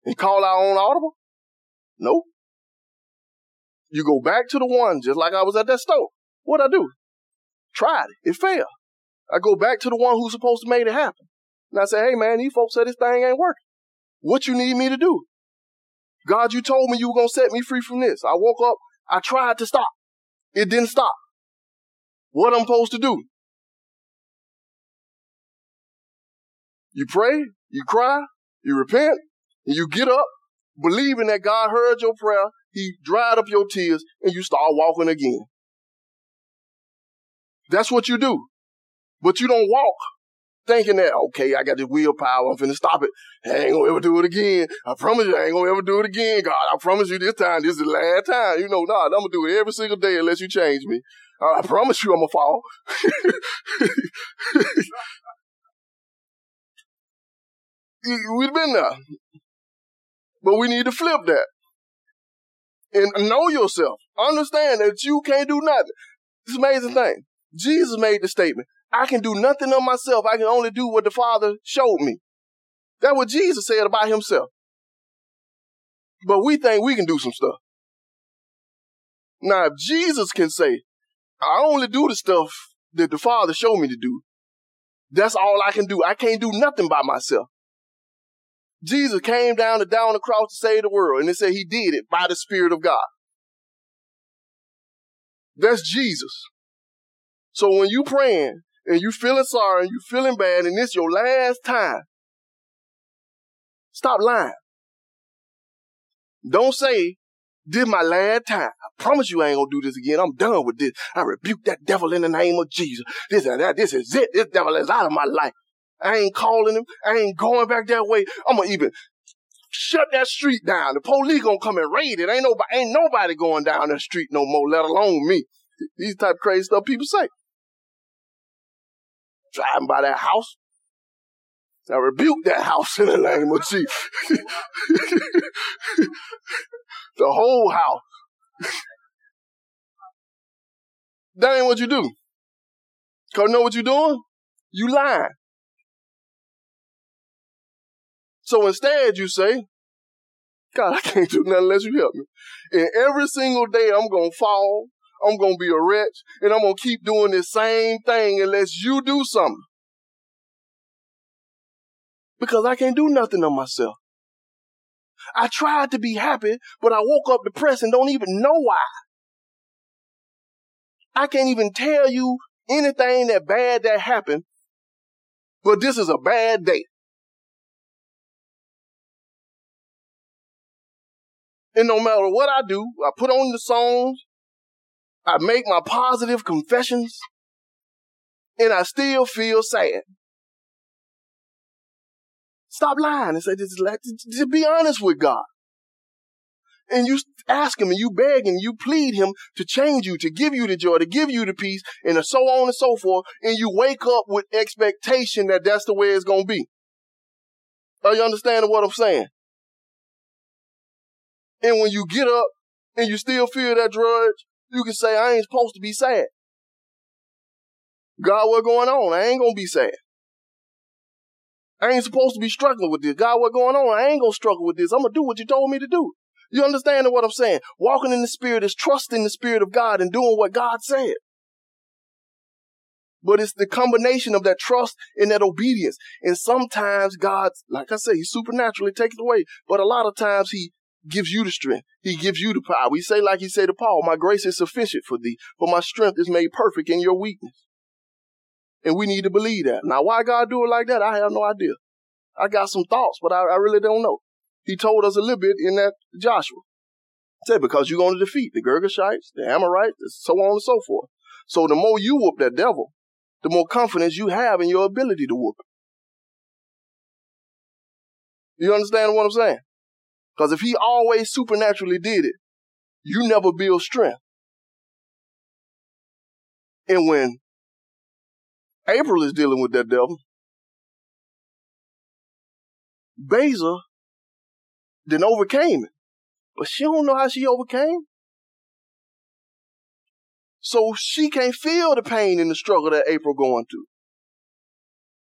and call our own audible? No. You go back to the one, just like I was at that store. What I do? Tried it. It failed. I go back to the one who's supposed to make it happen. And I say, hey man, these folks said this thing ain't working. What you need me to do? God, you told me you were going to set me free from this. I woke up. I tried to stop. It didn't stop. What I'm supposed to do? You pray, you cry, you repent, and you get up, believing that God heard your prayer, He dried up your tears, and you start walking again. That's what you do. But you don't walk thinking that, okay, I got this willpower, I'm finna stop it. I ain't gonna ever do it again. I promise you, I ain't gonna ever do it again. God, I promise you this time, this is the last time. You know, nah, I'm gonna do it every single day unless you change me. I promise you I'm gonna fall. We've been there. But we need to flip that. And know yourself. Understand that you can't do nothing. It's amazing thing. Jesus made the statement, I can do nothing of myself. I can only do what the Father showed me. That's what Jesus said about himself. But we think we can do some stuff. Now, if Jesus can say, I only do the stuff that the Father showed me to do, that's all I can do. I can't do nothing by myself. Jesus came down to down the cross to save the world, and they said he did it by the Spirit of God. That's Jesus. So when you praying and you feeling sorry and you feeling bad and it's your last time, stop lying. Don't say, this my last time. I promise you I ain't gonna do this again. I'm done with this. I rebuke that devil in the name of Jesus. This and that. This is it. This devil is out of my life. I ain't calling him. I ain't going back that way. I'm gonna even shut that street down. The police gonna come and raid it. Ain't nobody, ain't nobody going down that street no more, let alone me. These type crazy stuff people say. Driving by that house. I rebuke that house in the name of Jesus. the whole house. that ain't what you do. Cause know what you doing? You lying. So instead, you say, God, I can't do nothing unless you help me. And every single day, I'm to fall. I'm to be a wretch. And I'm to keep doing the same thing unless you do something. Because I can't do nothing on myself. I tried to be happy, but I woke up depressed and don't even know why. I can't even tell you anything that bad that happened, but this is a bad day. And no matter what I do, I put on the songs, I make my positive confessions, and I still feel sad. Stop lying and say, just, just be honest with God. And you ask him and you beg him, you plead him to change you, to give you the joy, to give you the peace, and so on and so forth. And you wake up with expectation that that's the way it's going to be. Are you understanding what I'm saying? And when you get up and you still feel that drudge, you can say, I ain't supposed to be sad. God, what's going on? I ain't gonna be sad. I ain't supposed to be struggling with this. God, what's going on? I ain't gonna struggle with this. I'm gonna do what you told me to do. You understand what I'm saying? Walking in the Spirit is trusting the Spirit of God and doing what God said. But it's the combination of that trust and that obedience. And sometimes God, like I say, He supernaturally takes it away. But a lot of times He gives you the strength. He gives you the power. We say, like he said to Paul, my grace is sufficient for thee, for my strength is made perfect in your weakness. And we need to believe that. Now, why God do it like that, I have no idea. I got some thoughts, but I, I really don't know. He told us a little bit in that Joshua. Said, because you're going to defeat the Girgashites, the Amorites, so on and so forth. So the more you whoop that devil, the more confidence you have in your ability to whoop. You understand what I'm saying? Because if he always supernaturally did it, you never build strength. And when April is dealing with that devil, Basil then overcame it. But she don't know how she overcame. So she can't feel the pain and the struggle that April going through.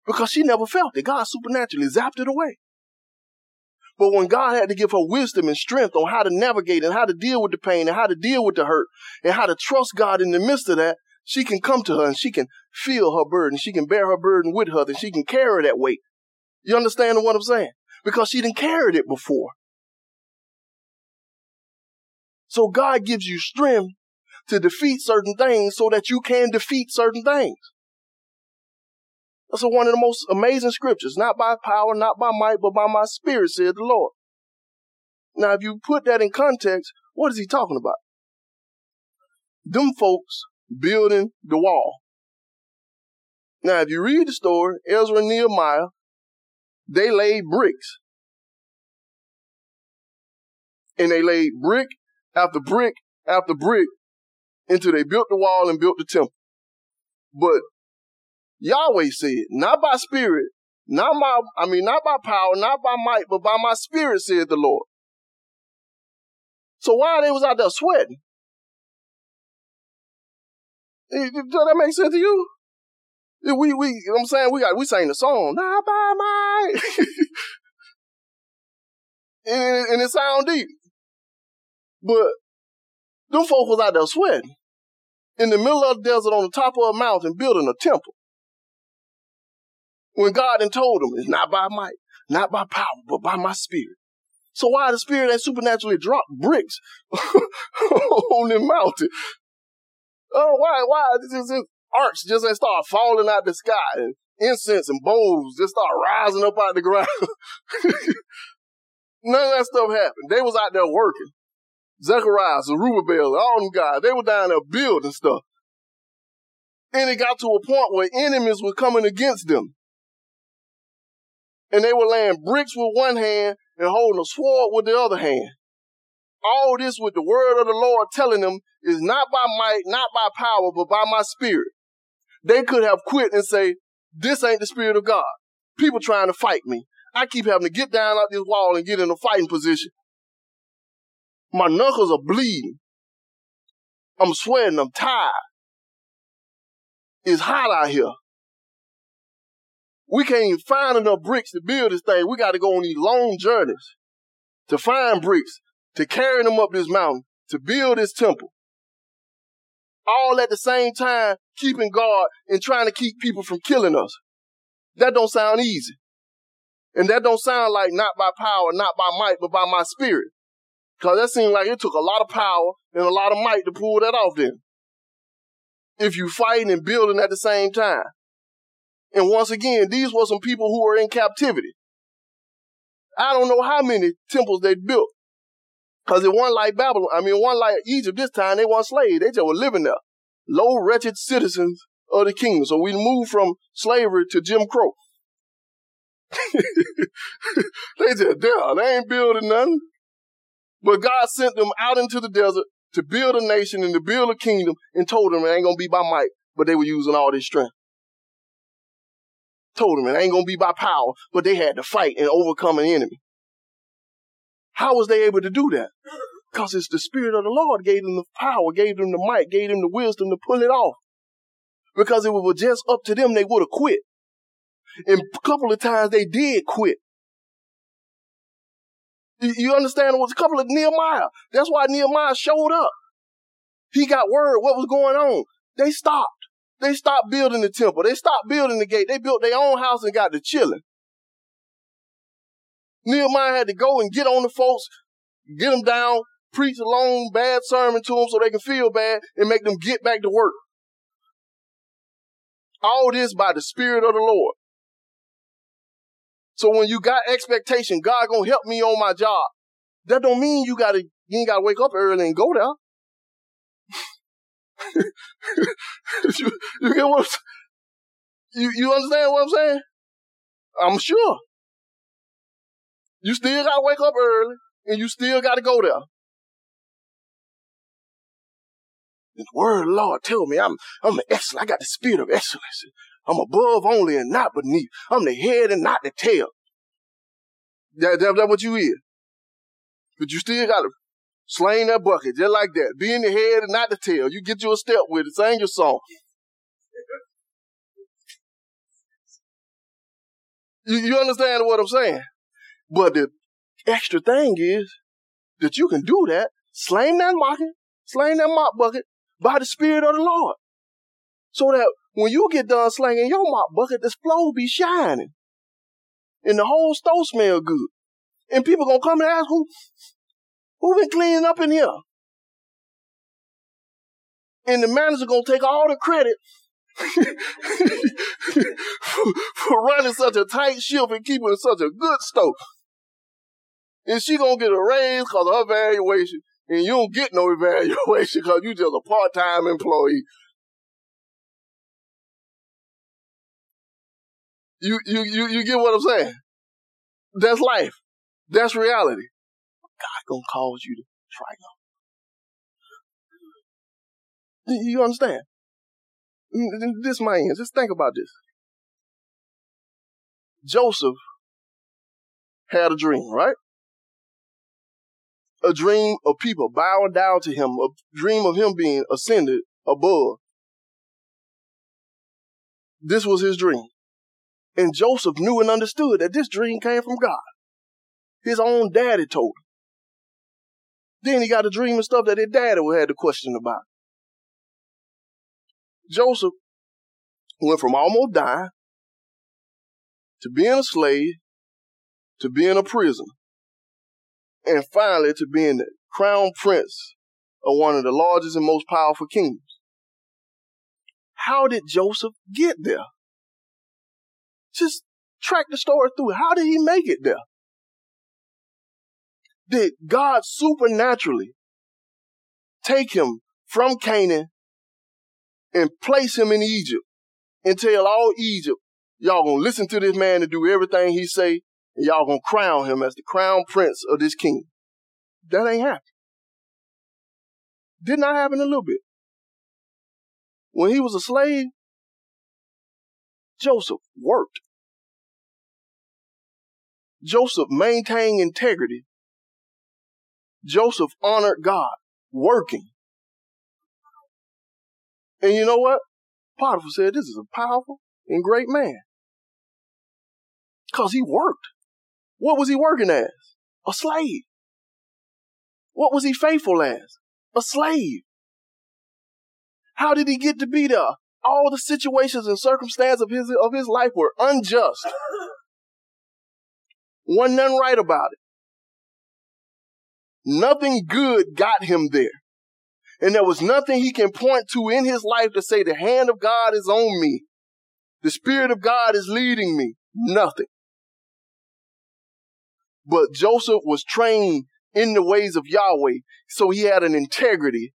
Because she never felt it. God supernaturally zapped it away. But when God had to give her wisdom and strength on how to navigate and how to deal with the pain and how to deal with the hurt and how to trust God in the midst of that, she can come to her and she can feel her burden. She can bear her burden with her and she can carry that weight. You understand what I'm saying? Because she didn't carried it before. So God gives you strength to defeat certain things so that you can defeat certain things. That's one of the most amazing scriptures. Not by power, not by might, but by my spirit, said the Lord. Now, if you put that in context, what is he talking about? Them folks building the wall. Now, if you read the story, Ezra and Nehemiah, they laid bricks. And they laid brick after brick after brick until they built the wall and built the temple. But Yahweh said, not by spirit, not by, I mean, not by power, not by might, but by my spirit, said the Lord. So why they was out there sweating? Does that make sense to you? We, we, you know what I'm saying? We got, we sang the song, not by might. and, and it sound deep. But them folks was out there sweating in the middle of the desert on the top of a mountain building a temple. When God had told them, it's not by might, not by power, but by my spirit. So why the spirit ain't supernaturally dropped bricks on the mountain? Oh, why, why? This, this, arcs just start falling out the sky and incense and bowls just start rising up out of the ground. None of that stuff happened. They was out there working. Zechariah, Zerubbabel, all them guys, they were down there building stuff. And it got to a point where enemies were coming against them. And they were laying bricks with one hand and holding a sword with the other hand. All this with the word of the Lord telling them is not by might, not by power, but by my spirit. They could have quit and say, this ain't the spirit of God. People trying to fight me. I keep having to get down out this wall and get in a fighting position. My knuckles are bleeding. I'm sweating. I'm tired. It's hot out here. We can't even find enough bricks to build this thing. We got to go on these long journeys to find bricks, to carry them up this mountain, to build this temple. All at the same time, keeping guard and trying to keep people from killing us. That don't sound easy. And that don't sound like not by power, not by might, but by my spirit. Cause that seemed like it took a lot of power and a lot of might to pull that off then. If you fighting and building at the same time. And once again, these were some people who were in captivity. I don't know how many temples they built. Cause it wasn't like Babylon, I mean, it wasn't like Egypt this time, they weren't slaves, they just were living there. Low, wretched citizens of the kingdom. So we moved from slavery to Jim Crow. they just there, they ain't building nothing. But God sent them out into the desert to build a nation and to build a kingdom and told them it ain't gonna be by might, but they were using all this strength. Told them it ain't gonna be by power, but they had to fight and overcome an enemy. How was they able to do that? Because it's the Spirit of the Lord gave them the power, gave them the might, gave them the wisdom to pull it off. Because if it was just up to them, they would have quit. And a couple of times they did quit. You understand? It was a couple of Nehemiah. That's why Nehemiah showed up. He got word what was going on. They stopped. They stopped building the temple. They stopped building the gate. They built their own house and got to chilling. Nehemiah had to go and get on the folks, get them down, preach a long bad sermon to them so they can feel bad and make them get back to work. All this by the Spirit of the Lord. So when you got expectation, God gonna help me on my job. That don't mean you gotta, you ain't gotta wake up early and go there. you, you, get what I'm, you, you understand what I'm saying? I'm sure. You still gotta wake up early and you still gotta go there. the word of the Lord tell me I'm I'm the excellent. I got the spirit of excellence. I'm above only and not beneath. I'm the head and not the tail. That, that, that what you is. But you still gotta sling that bucket just like that. Be in the head and not the tail. You get you a step with it. Sing your song. You, you understand what I'm saying? But the extra thing is that you can do that, sling that bucket, sling that mop bucket by the Spirit of the Lord. So that when you get done slinging your mop bucket, this flow be shining. And the whole store smell good. And people gonna come and ask who who been cleaning up in here? And the manager gonna take all the credit for running such a tight ship and keeping such a good store. And she gonna get a raise because of her valuation, and you don't get no evaluation because you just a part-time employee. You, you, you, you get what I'm saying? That's life. That's reality. God gonna cause you to triumph. You understand? This my end. Just think about this. Joseph had a dream, right? A dream of people bowing down to him, a dream of him being ascended above. this was his dream. And Joseph knew and understood that this dream came from God. His own daddy told him. Then he got a dream and stuff that his daddy had to question about. Joseph went from almost dying to being a slave to being a prisoner and finally to being the crown prince of one of the largest and most powerful kingdoms. How did Joseph get there? Just track the story through. How did he make it there? Did God supernaturally take him from Canaan and place him in Egypt and tell all Egypt, y'all gonna listen to this man and do everything he say, and y'all gonna crown him as the crown prince of this kingdom? That ain't happened. Did not happen a little bit. When he was a slave, Joseph worked. Joseph maintained integrity. Joseph honored God working. And you know what? Potiphar said, This is a powerful and great man. Because he worked. What was he working as? A slave. What was he faithful as? A slave. How did he get to be there? All the situations and circumstances of his of his life were unjust. Wasn't nothing right about it. Nothing good got him there. And there was nothing he can point to in his life to say, the hand of God is on me. The Spirit of God is leading me. Nothing. But Joseph was trained in the ways of Yahweh, so he had an integrity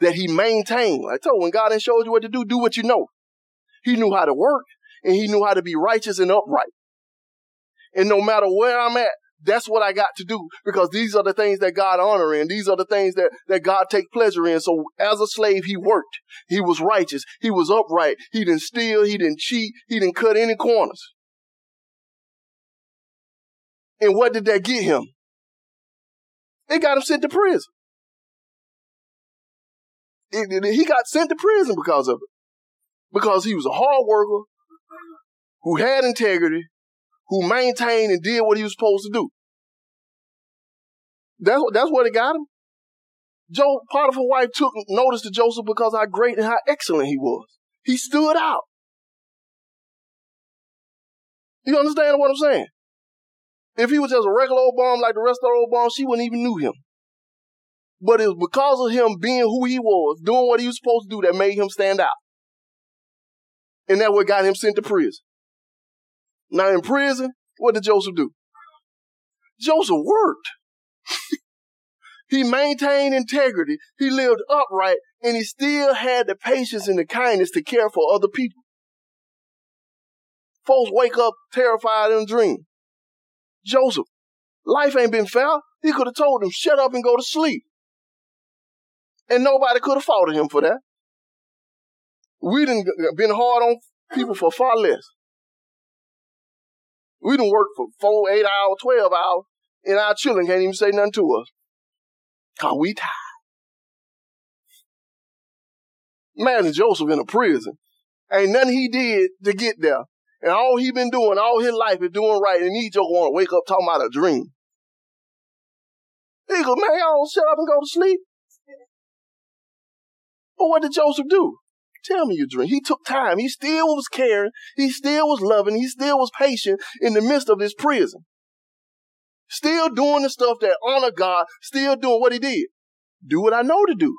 that he maintained. I told you, when God showed you what to do, do what you know. He knew how to work and he knew how to be righteous and upright. And no matter where I'm at, that's what I got to do because these are the things that God honor in. These are the things that, that God take pleasure in. So as a slave, he worked. He was righteous. He was upright. He didn't steal. He didn't cheat. He didn't cut any corners. And what did that get him? It got him sent to prison. It, it, he got sent to prison because of it. Because he was a hard worker who had integrity, who maintained and did what he was supposed to do. That's, that's what it got him. Joe, Potiphar's wife took notice to Joseph because how great and how excellent he was. He stood out. You understand what I'm saying? If he was just a regular old bum like the rest of the old bums, she wouldn't even knew him. But it was because of him being who he was, doing what he was supposed to do, that made him stand out. And that what got him sent to prison. Now in prison, what did Joseph do? Joseph worked. he maintained integrity. He lived upright and he still had the patience and the kindness to care for other people. Folks wake up terrified in a dream. Joseph, life ain't been fair. He could have told them, shut up and go to sleep. And nobody could have faulted him for that. We done been hard on people for far less. We done worked for four, eight hours, 12 hours, and our children can't even say nothing to us. Cause we tired. Imagine Joseph in a prison. Ain't nothing he did to get there. And all he been doing all his life is doing right. And he just want to wake up talking about a dream. He go, man, y'all shut up and go to sleep. But what did Joseph do? Tell me your dream. He took time. He still was caring. He still was loving. He still was patient in the midst of this prison. Still doing the stuff that honor God. Still doing what he did. Do what I know to do.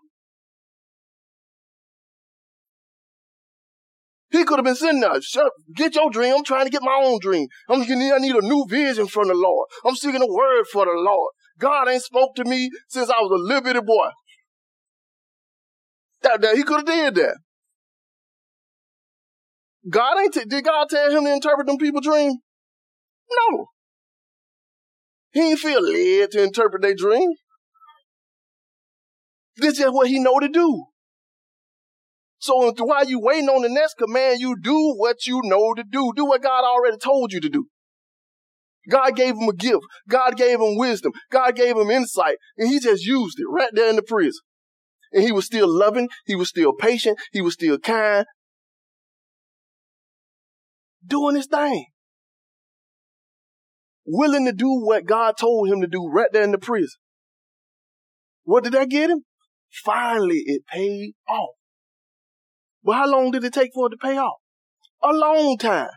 He could have been sitting there. Shut, get your dream. I'm trying to get my own dream. I'm I need a new vision from the Lord. I'm seeking a word for the Lord. God ain't spoke to me since I was a little bitty boy. That, that he could have did that. God ain't, t- did God tell him to interpret them people dream? No. He ain't feel led to interpret their dream. This is what he know to do. So while you waiting on the next command, you do what you know to do. Do what God already told you to do. God gave him a gift. God gave him wisdom. God gave him insight. And he just used it right there in the prison. And he was still loving. He was still patient. He was still kind. doing his thing. Willing to do what God told him to do right there in the prison. What did that get him? Finally, it paid off. But how long did it take for it to pay off? A long time.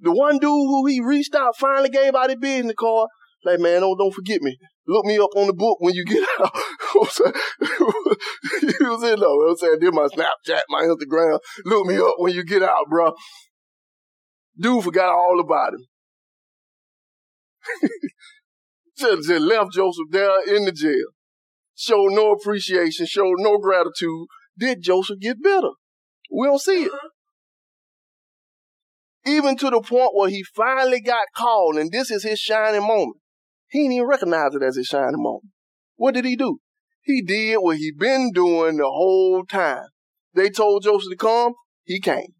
The one dude who he reached out finally gave out his business card. Like, man, don't, don't forget me. Look me up on the book when you get out. he was in though. I'm saying, did my Snapchat, my Instagram. Look me up when you get out, bro. Dude forgot all about him. just, just left Joseph there in the jail. Showed no appreciation, showed no gratitude. Did Joseph get better? We don't see it. Uh-huh. Even to the point where he finally got called, and this is his shining moment. He didn't even recognize it as his shining moment. What did he do? He did what he been doing the whole time. They told Joseph to come, he came.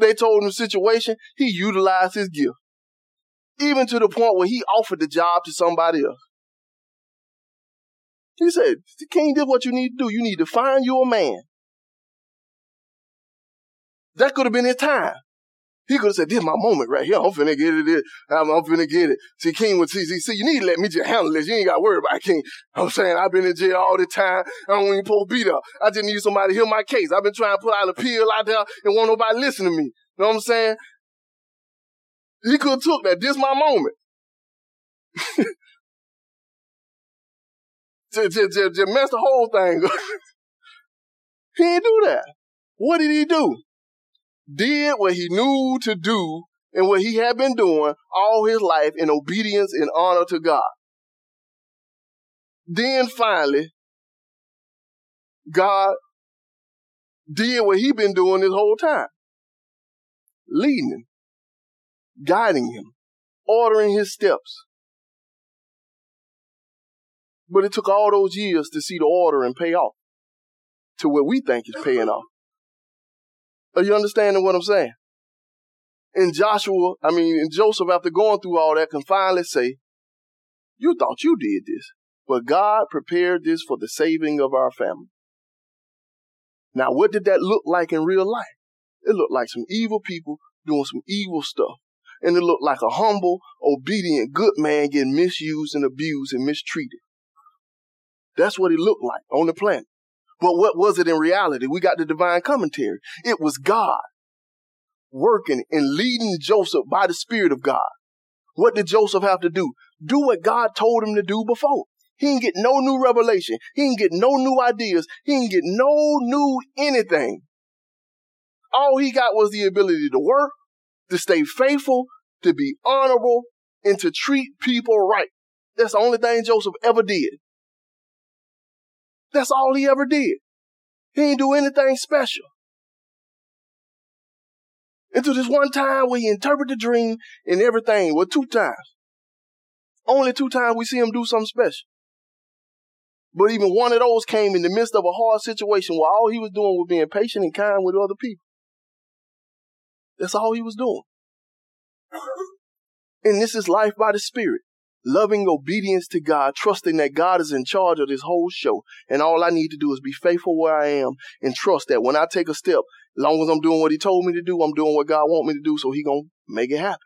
They told him the situation, he utilized his gift. Even to the point where he offered the job to somebody else. He said, King, did what you need to do. You need to find you a man. That could have been his time. He could have said, this is my moment right here. I'm finna get it. I'm, I'm finna get it. See, King see, see, you need to let me just handle this. You ain't got to worry about King. I'm saying I've been in jail all the time. I don't even supposed to be there. I just need somebody to hear my case. I've been trying to put out a appeal out there and won't nobody listen to me. You know what I'm saying? He could have took that. This my moment. just, just, just, just mess the whole thing up. he didn't do that. What did he do? did what he knew to do and what he had been doing all his life in obedience and honor to God. Then finally, God did what he had been doing this whole time. Leading him, guiding him, ordering his steps. But it took all those years to see the order and pay off to what we think is paying off. Are you understanding what I'm saying? And Joshua, I mean, and Joseph, after going through all that, can finally say, You thought you did this, but God prepared this for the saving of our family. Now, what did that look like in real life? It looked like some evil people doing some evil stuff. And it looked like a humble, obedient, good man getting misused and abused and mistreated. That's what he looked like on the planet. But what was it in reality? We got the divine commentary. It was God working and leading Joseph by the Spirit of God. What did Joseph have to do? Do what God told him to do before. He didn't get no new revelation. He didn't get no new ideas. He didn't get no new anything. All he got was the ability to work, to stay faithful, to be honorable, and to treat people right. That's the only thing Joseph ever did. That's all he ever did. He didn't do anything special. Until this one time where he interpreted the dream and everything. Well, two times. Only two times we see him do something special. But even one of those came in the midst of a hard situation where all he was doing was being patient and kind with other people. That's all he was doing. And this is life by the Spirit loving obedience to God, trusting that God is in charge of this whole show. And all I need to do is be faithful where I am and trust that when I take a step, as long as I'm doing what he told me to do, I'm doing what God want me to do, so he gonna make it happen.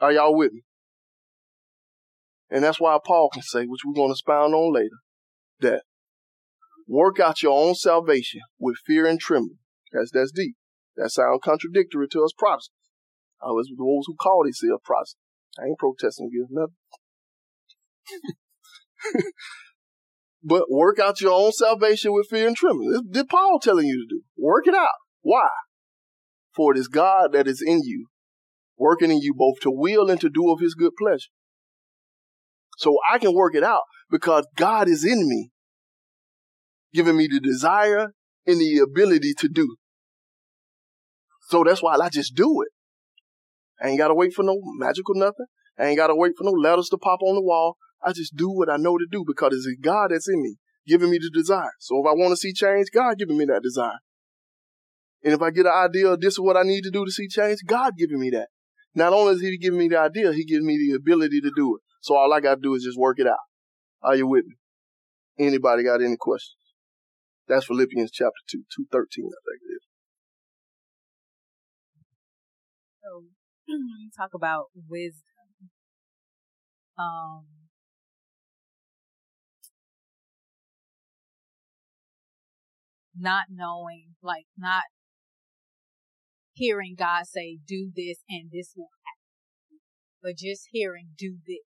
Are y'all with me? And that's why Paul can say, which we're to expound on later, that work out your own salvation with fear and trembling. That's, that's deep. That sounds contradictory to us Protestants. I was those who call themselves Protestants. I ain't protesting against nothing. but work out your own salvation with fear and trembling. This, this Paul telling you to do. Work it out. Why? For it is God that is in you, working in you both to will and to do of his good pleasure. So I can work it out because God is in me, giving me the desire and the ability to do. So that's why I just do it. I ain't gotta wait for no magical nothing. I ain't gotta wait for no letters to pop on the wall. I just do what I know to do because it's God that's in me, giving me the desire. So if I want to see change, God giving me that desire. And if I get an idea of this is what I need to do to see change, God giving me that. Not only is He giving me the idea, He gives me the ability to do it. So all I got to do is just work it out. Are you with me? Anybody got any questions? That's Philippians chapter 2, 213, I think it is. So when you talk about wisdom, um, not knowing, like not hearing God say, do this and this will happen, but just hearing, do this.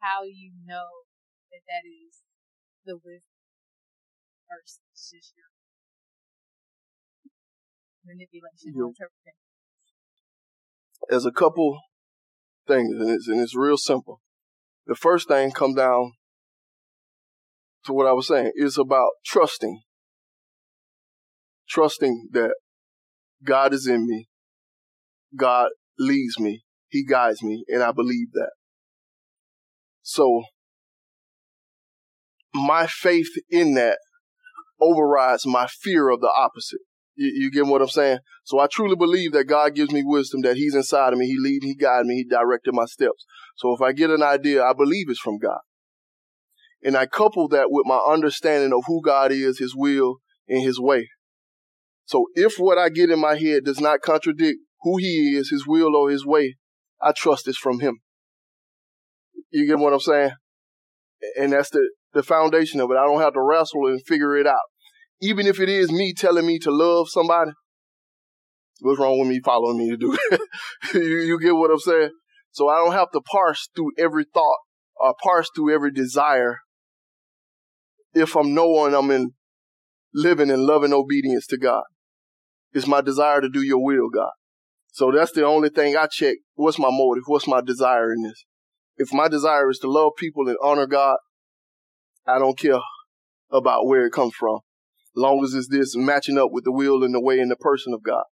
How do you know that that is the wisdom versus just your manipulation interpretation. There's a couple things, and it's, and it's real simple. The first thing come down to what I was saying. It's about trusting. Trusting that God is in me. God leads me. He guides me, and I believe that. So, my faith in that overrides my fear of the opposite. You, you, get what I'm saying? So I truly believe that God gives me wisdom, that He's inside of me. He lead, He guided me, He directed my steps. So if I get an idea, I believe it's from God. And I couple that with my understanding of who God is, His will, and His way. So if what I get in my head does not contradict who He is, His will, or His way, I trust it's from Him. You get what I'm saying? And that's the, the foundation of it. I don't have to wrestle and figure it out even if it is me telling me to love somebody, what's wrong with me following me to do it? you, you get what I'm saying? So I don't have to parse through every thought or parse through every desire if I'm knowing I'm in living in loving obedience to God. It's my desire to do your will, God. So that's the only thing I check. What's my motive? What's my desire in this? If my desire is to love people and honor God, I don't care about where it comes from long as it's this matching up with the will and the way and the person of God.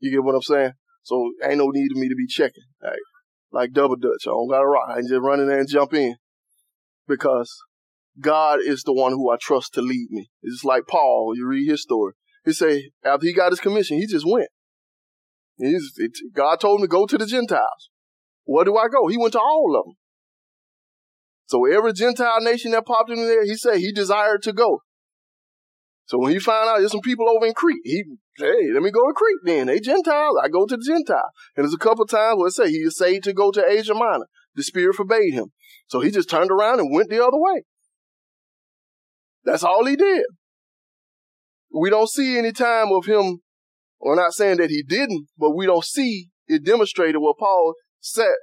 You get what I'm saying? So ain't no need of me to be checking. Like, like double dutch. I don't got to rock. I just run in there and jump in. Because God is the one who I trust to lead me. It's like Paul. You read his story. He say after he got his commission, he just went. He's, it, God told him to go to the Gentiles. Where do I go? He went to all of them. So every Gentile nation that popped in there, he said he desired to go. So when he found out there's some people over in Crete, he hey, let me go to Crete then. They Gentiles. I go to the Gentile. And there's a couple times where it say he is saved to go to Asia Minor. The Spirit forbade him. So he just turned around and went the other way. That's all he did. We don't see any time of him, we're not saying that he didn't, but we don't see it demonstrated where Paul sat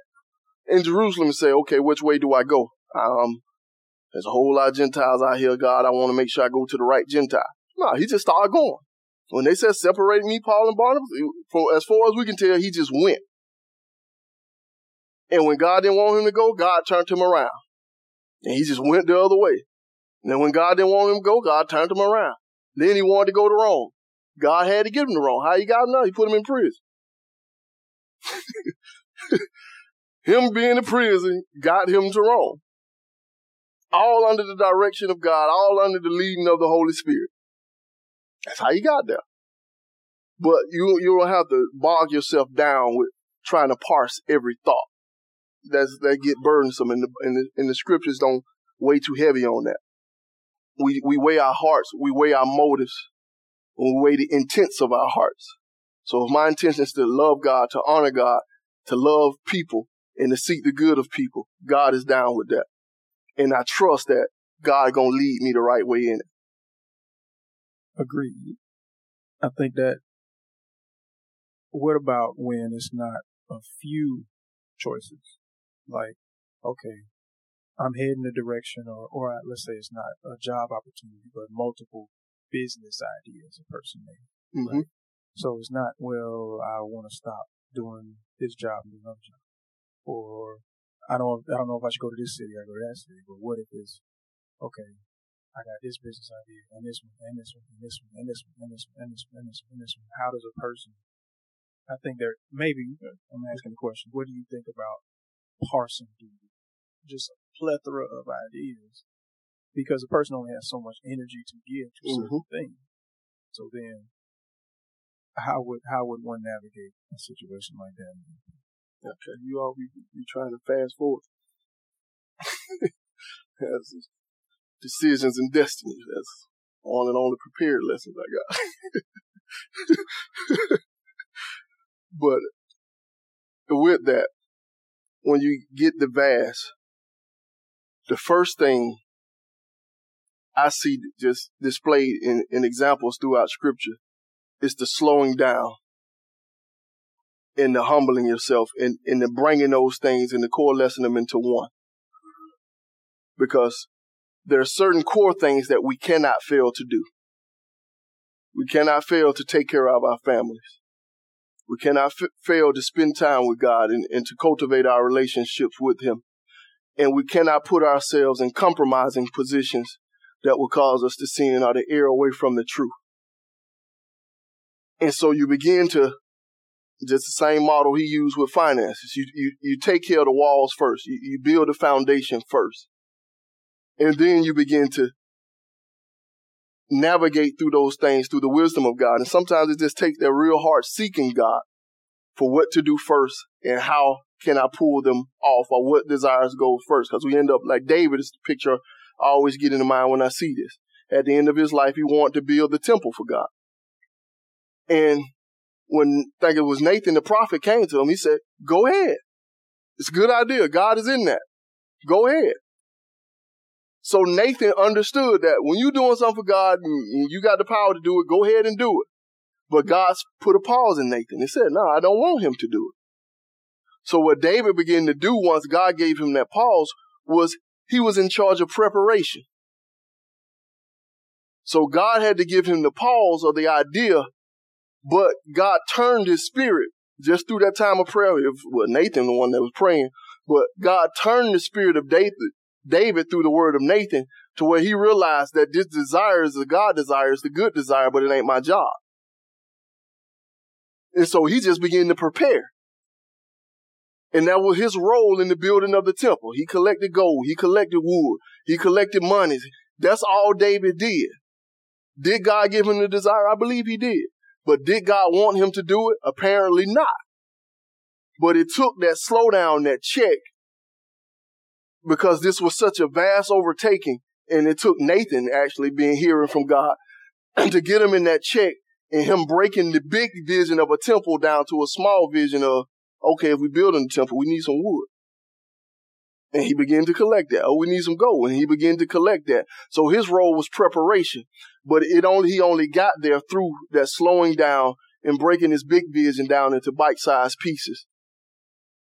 in Jerusalem and said, okay, which way do I go? Um, there's a whole lot of Gentiles out here, God. I want to make sure I go to the right Gentile. No, he just started going. When they said separate me, Paul and Barnabas, for as far as we can tell, he just went. And when God didn't want him to go, God turned him around. And he just went the other way. And then when God didn't want him to go, God turned him around. Then he wanted to go to Rome. God had to give him to Rome. How he got him now? He put him in prison. him being in prison got him to Rome all under the direction of God, all under the leading of the Holy Spirit. That's how you got there. But you you don't have to bog yourself down with trying to parse every thought. That's that get burdensome, and the, and the and the scriptures don't weigh too heavy on that. We we weigh our hearts, we weigh our motives, we weigh the intents of our hearts. So if my intention is to love God, to honor God, to love people, and to seek the good of people, God is down with that and I trust that God gonna lead me the right way in it. Agreed. I think that. What about when it's not a few choices? Like, okay, I'm heading a direction, or or let's say it's not a job opportunity, but multiple business ideas a person may. Mm-hmm. Right? So it's not well. I want to stop doing this job and another job, or I don't I don't know if I should go to this city or go to that city, but what if it's okay, I got this business idea and this one and this one and this one and this one and this one and this one and this one and this one. How does a person I think there maybe I'm asking the question, what do you think about parsing duty? Just a plethora of ideas. Because a person only has so much energy to give to mm-hmm. certain things. So then how would how would one navigate a situation like that? Okay, you all be, be trying to fast forward. That's decisions and destiny. That's on and on the prepared lessons I got. But with that, when you get the vast, the first thing I see just displayed in, in examples throughout scripture is the slowing down and the humbling yourself and, and the bringing those things and the coalescing them into one. Because there are certain core things that we cannot fail to do. We cannot fail to take care of our families. We cannot f- fail to spend time with God and, and to cultivate our relationships with Him. And we cannot put ourselves in compromising positions that will cause us to sin or to err away from the truth. And so you begin to just the same model he used with finances. You you, you take care of the walls first. You, you build the foundation first. And then you begin to navigate through those things through the wisdom of God. And sometimes it just takes that real heart seeking God for what to do first and how can I pull them off or what desires go first. Because we end up like David is the picture I always get into mind when I see this. At the end of his life, he wanted to build the temple for God. And when I think it was Nathan the prophet came to him, he said, Go ahead. It's a good idea. God is in that. Go ahead. So Nathan understood that when you're doing something for God and you got the power to do it, go ahead and do it. But God put a pause in Nathan and said, No, I don't want him to do it. So what David began to do once God gave him that pause was he was in charge of preparation. So God had to give him the pause of the idea, but God turned his spirit just through that time of prayer. Well, Nathan, the one that was praying, but God turned the spirit of David David through the word of Nathan to where he realized that this desire is the God desire, it's the good desire, but it ain't my job. And so he just began to prepare. And that was his role in the building of the temple. He collected gold, he collected wood, he collected money. That's all David did. Did God give him the desire? I believe he did. But did God want him to do it? Apparently not. But it took that slowdown, that check, because this was such a vast overtaking. And it took Nathan actually being hearing from God to get him in that check and him breaking the big vision of a temple down to a small vision of, okay, if we build a temple, we need some wood. And he began to collect that. Oh, we need some gold. And he began to collect that. So his role was preparation. But it only, he only got there through that slowing down and breaking his big vision down into bite-sized pieces.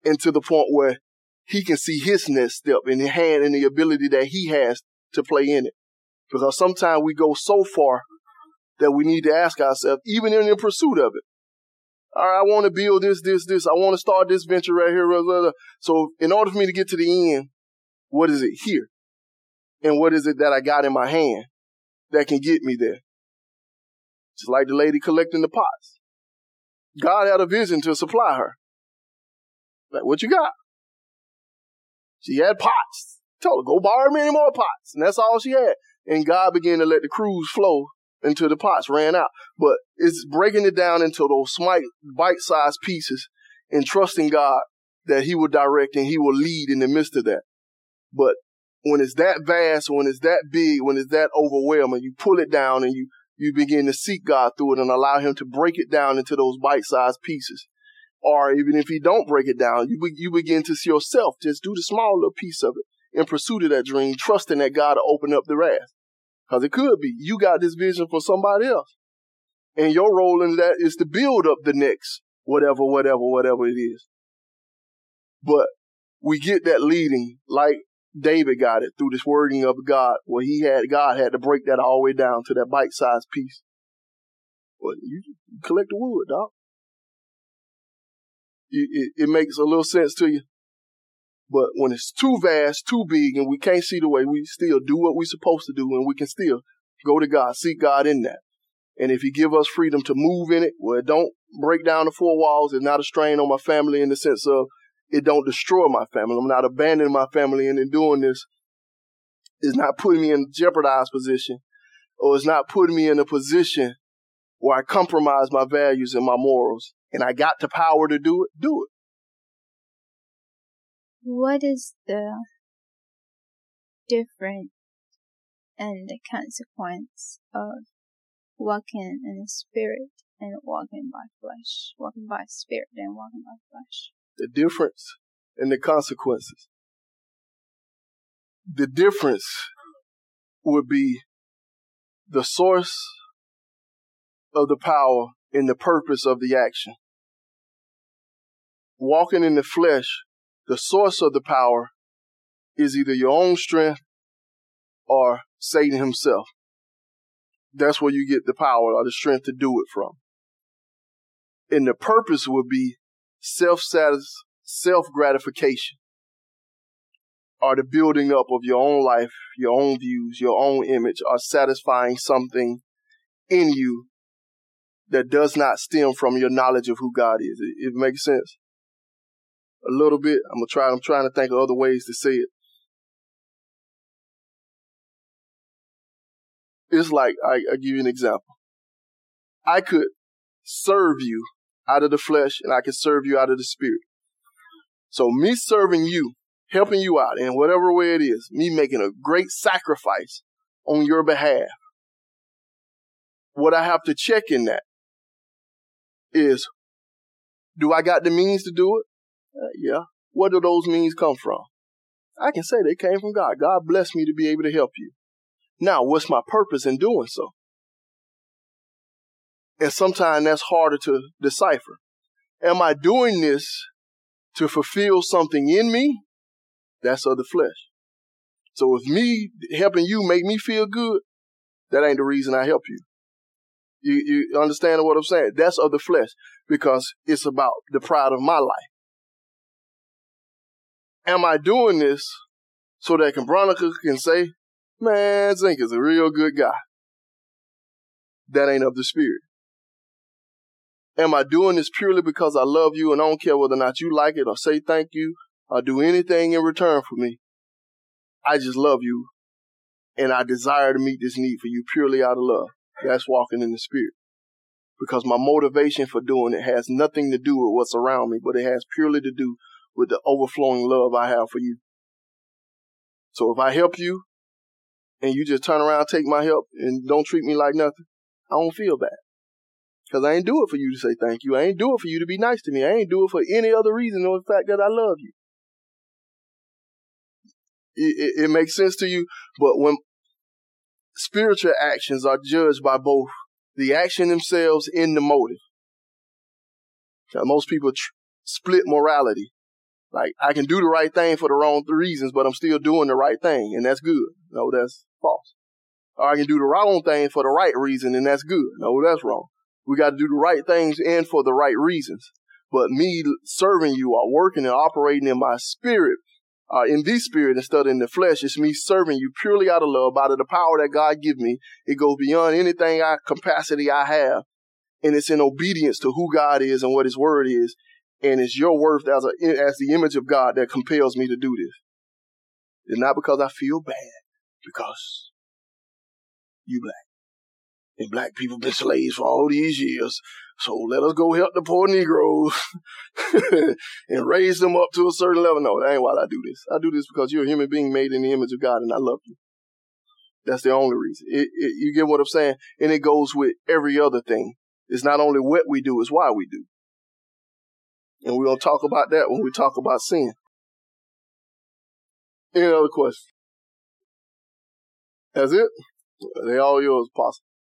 And to the point where he can see his next step in the hand and the ability that he has to play in it. Because sometimes we go so far that we need to ask ourselves, even in the pursuit of it. I want to build this, this, this. I want to start this venture right here. Blah, blah, blah. So in order for me to get to the end, what is it here? And what is it that I got in my hand that can get me there? Just like the lady collecting the pots. God had a vision to supply her. Like, what you got? She had pots. Told her, go borrow me any more pots. And that's all she had. And God began to let the crews flow until the pots ran out. But it's breaking it down into those bite-sized pieces and trusting God that he will direct and he will lead in the midst of that. But when it's that vast, when it's that big, when it's that overwhelming, you pull it down and you, you begin to seek God through it and allow him to break it down into those bite-sized pieces or even if you don't break it down, you you begin to see yourself just do the small little piece of it in pursuit of that dream, trusting that God will open up the rest. Because it could be you got this vision for somebody else, and your role in that is to build up the next whatever, whatever, whatever it is. But we get that leading like David got it through this wording of God, where he had God had to break that all the way down to that bite-sized piece. Well, you collect the wood, dog it, it makes a little sense to you. But when it's too vast, too big, and we can't see the way, we still do what we're supposed to do, and we can still go to God, seek God in that. And if He give us freedom to move in it, well, it don't break down the four walls. It's not a strain on my family in the sense of it don't destroy my family. I'm not abandoning my family, and in doing this, it's not putting me in a jeopardized position, or it's not putting me in a position where I compromise my values and my morals and I got the power to do it, do it. What is the difference and the consequence of walking in the spirit and walking by flesh, walking by spirit and walking by flesh. The difference and the consequences. The difference would be the source of the power and the purpose of the action. Walking in the flesh, the source of the power is either your own strength or Satan himself. That's where you get the power or the strength to do it from. And the purpose would be self self gratification or the building up of your own life, your own views, your own image, or satisfying something in you that does not stem from your knowledge of who God is. It, it makes sense. A little bit. I'm gonna try. I'm trying to think of other ways to say it. It's like I, I give you an example. I could serve you out of the flesh, and I could serve you out of the spirit. So me serving you, helping you out in whatever way it is, me making a great sacrifice on your behalf. What I have to check in that is, do I got the means to do it? Uh, yeah. Where do those means come from? I can say they came from God. God blessed me to be able to help you. Now, what's my purpose in doing so? And sometimes that's harder to decipher. Am I doing this to fulfill something in me? That's of the flesh. So if me helping you make me feel good, that ain't the reason I help you. You, you understand what I'm saying? That's of the flesh because it's about the pride of my life. Am I doing this so that Veronica can say, man, Zink is a real good guy? That ain't of the spirit. Am I doing this purely because I love you and I don't care whether or not you like it or say thank you or do anything in return for me? I just love you and I desire to meet this need for you purely out of love. That's walking in the spirit. Because my motivation for doing it has nothing to do with what's around me, but it has purely to do with the overflowing love I have for you. So if I help you and you just turn around, take my help and don't treat me like nothing, I don't feel bad. Because I ain't do it for you to say thank you. I ain't do it for you to be nice to me. I ain't do it for any other reason than the fact that I love you. It, it, it makes sense to you, but when spiritual actions are judged by both the action themselves and the motive. Now, most people tr- split morality. Like, I can do the right thing for the wrong reasons, but I'm still doing the right thing, and that's good. No, that's false. Or I can do the wrong thing for the right reason, and that's good. No, that's wrong. We got to do the right things and for the right reasons. But me serving you or working and operating in my spirit, uh, in the spirit instead of in the flesh, it's me serving you purely out of love, out of the power that God give me. It goes beyond anything I capacity I have. And it's in obedience to who God is and what his word is. And it's your worth as a, as the image of God that compels me to do this. It's not because I feel bad, because you black and black people been slaves for all these years. So let us go help the poor Negroes and raise them up to a certain level. No, that ain't why I do this. I do this because you're a human being made in the image of God and I love you. That's the only reason. It, it, you get what I'm saying? And it goes with every other thing. It's not only what we do, it's why we do. And we're going to talk about that when we talk about sin. Any other questions? That's it? They all yours, Apostle.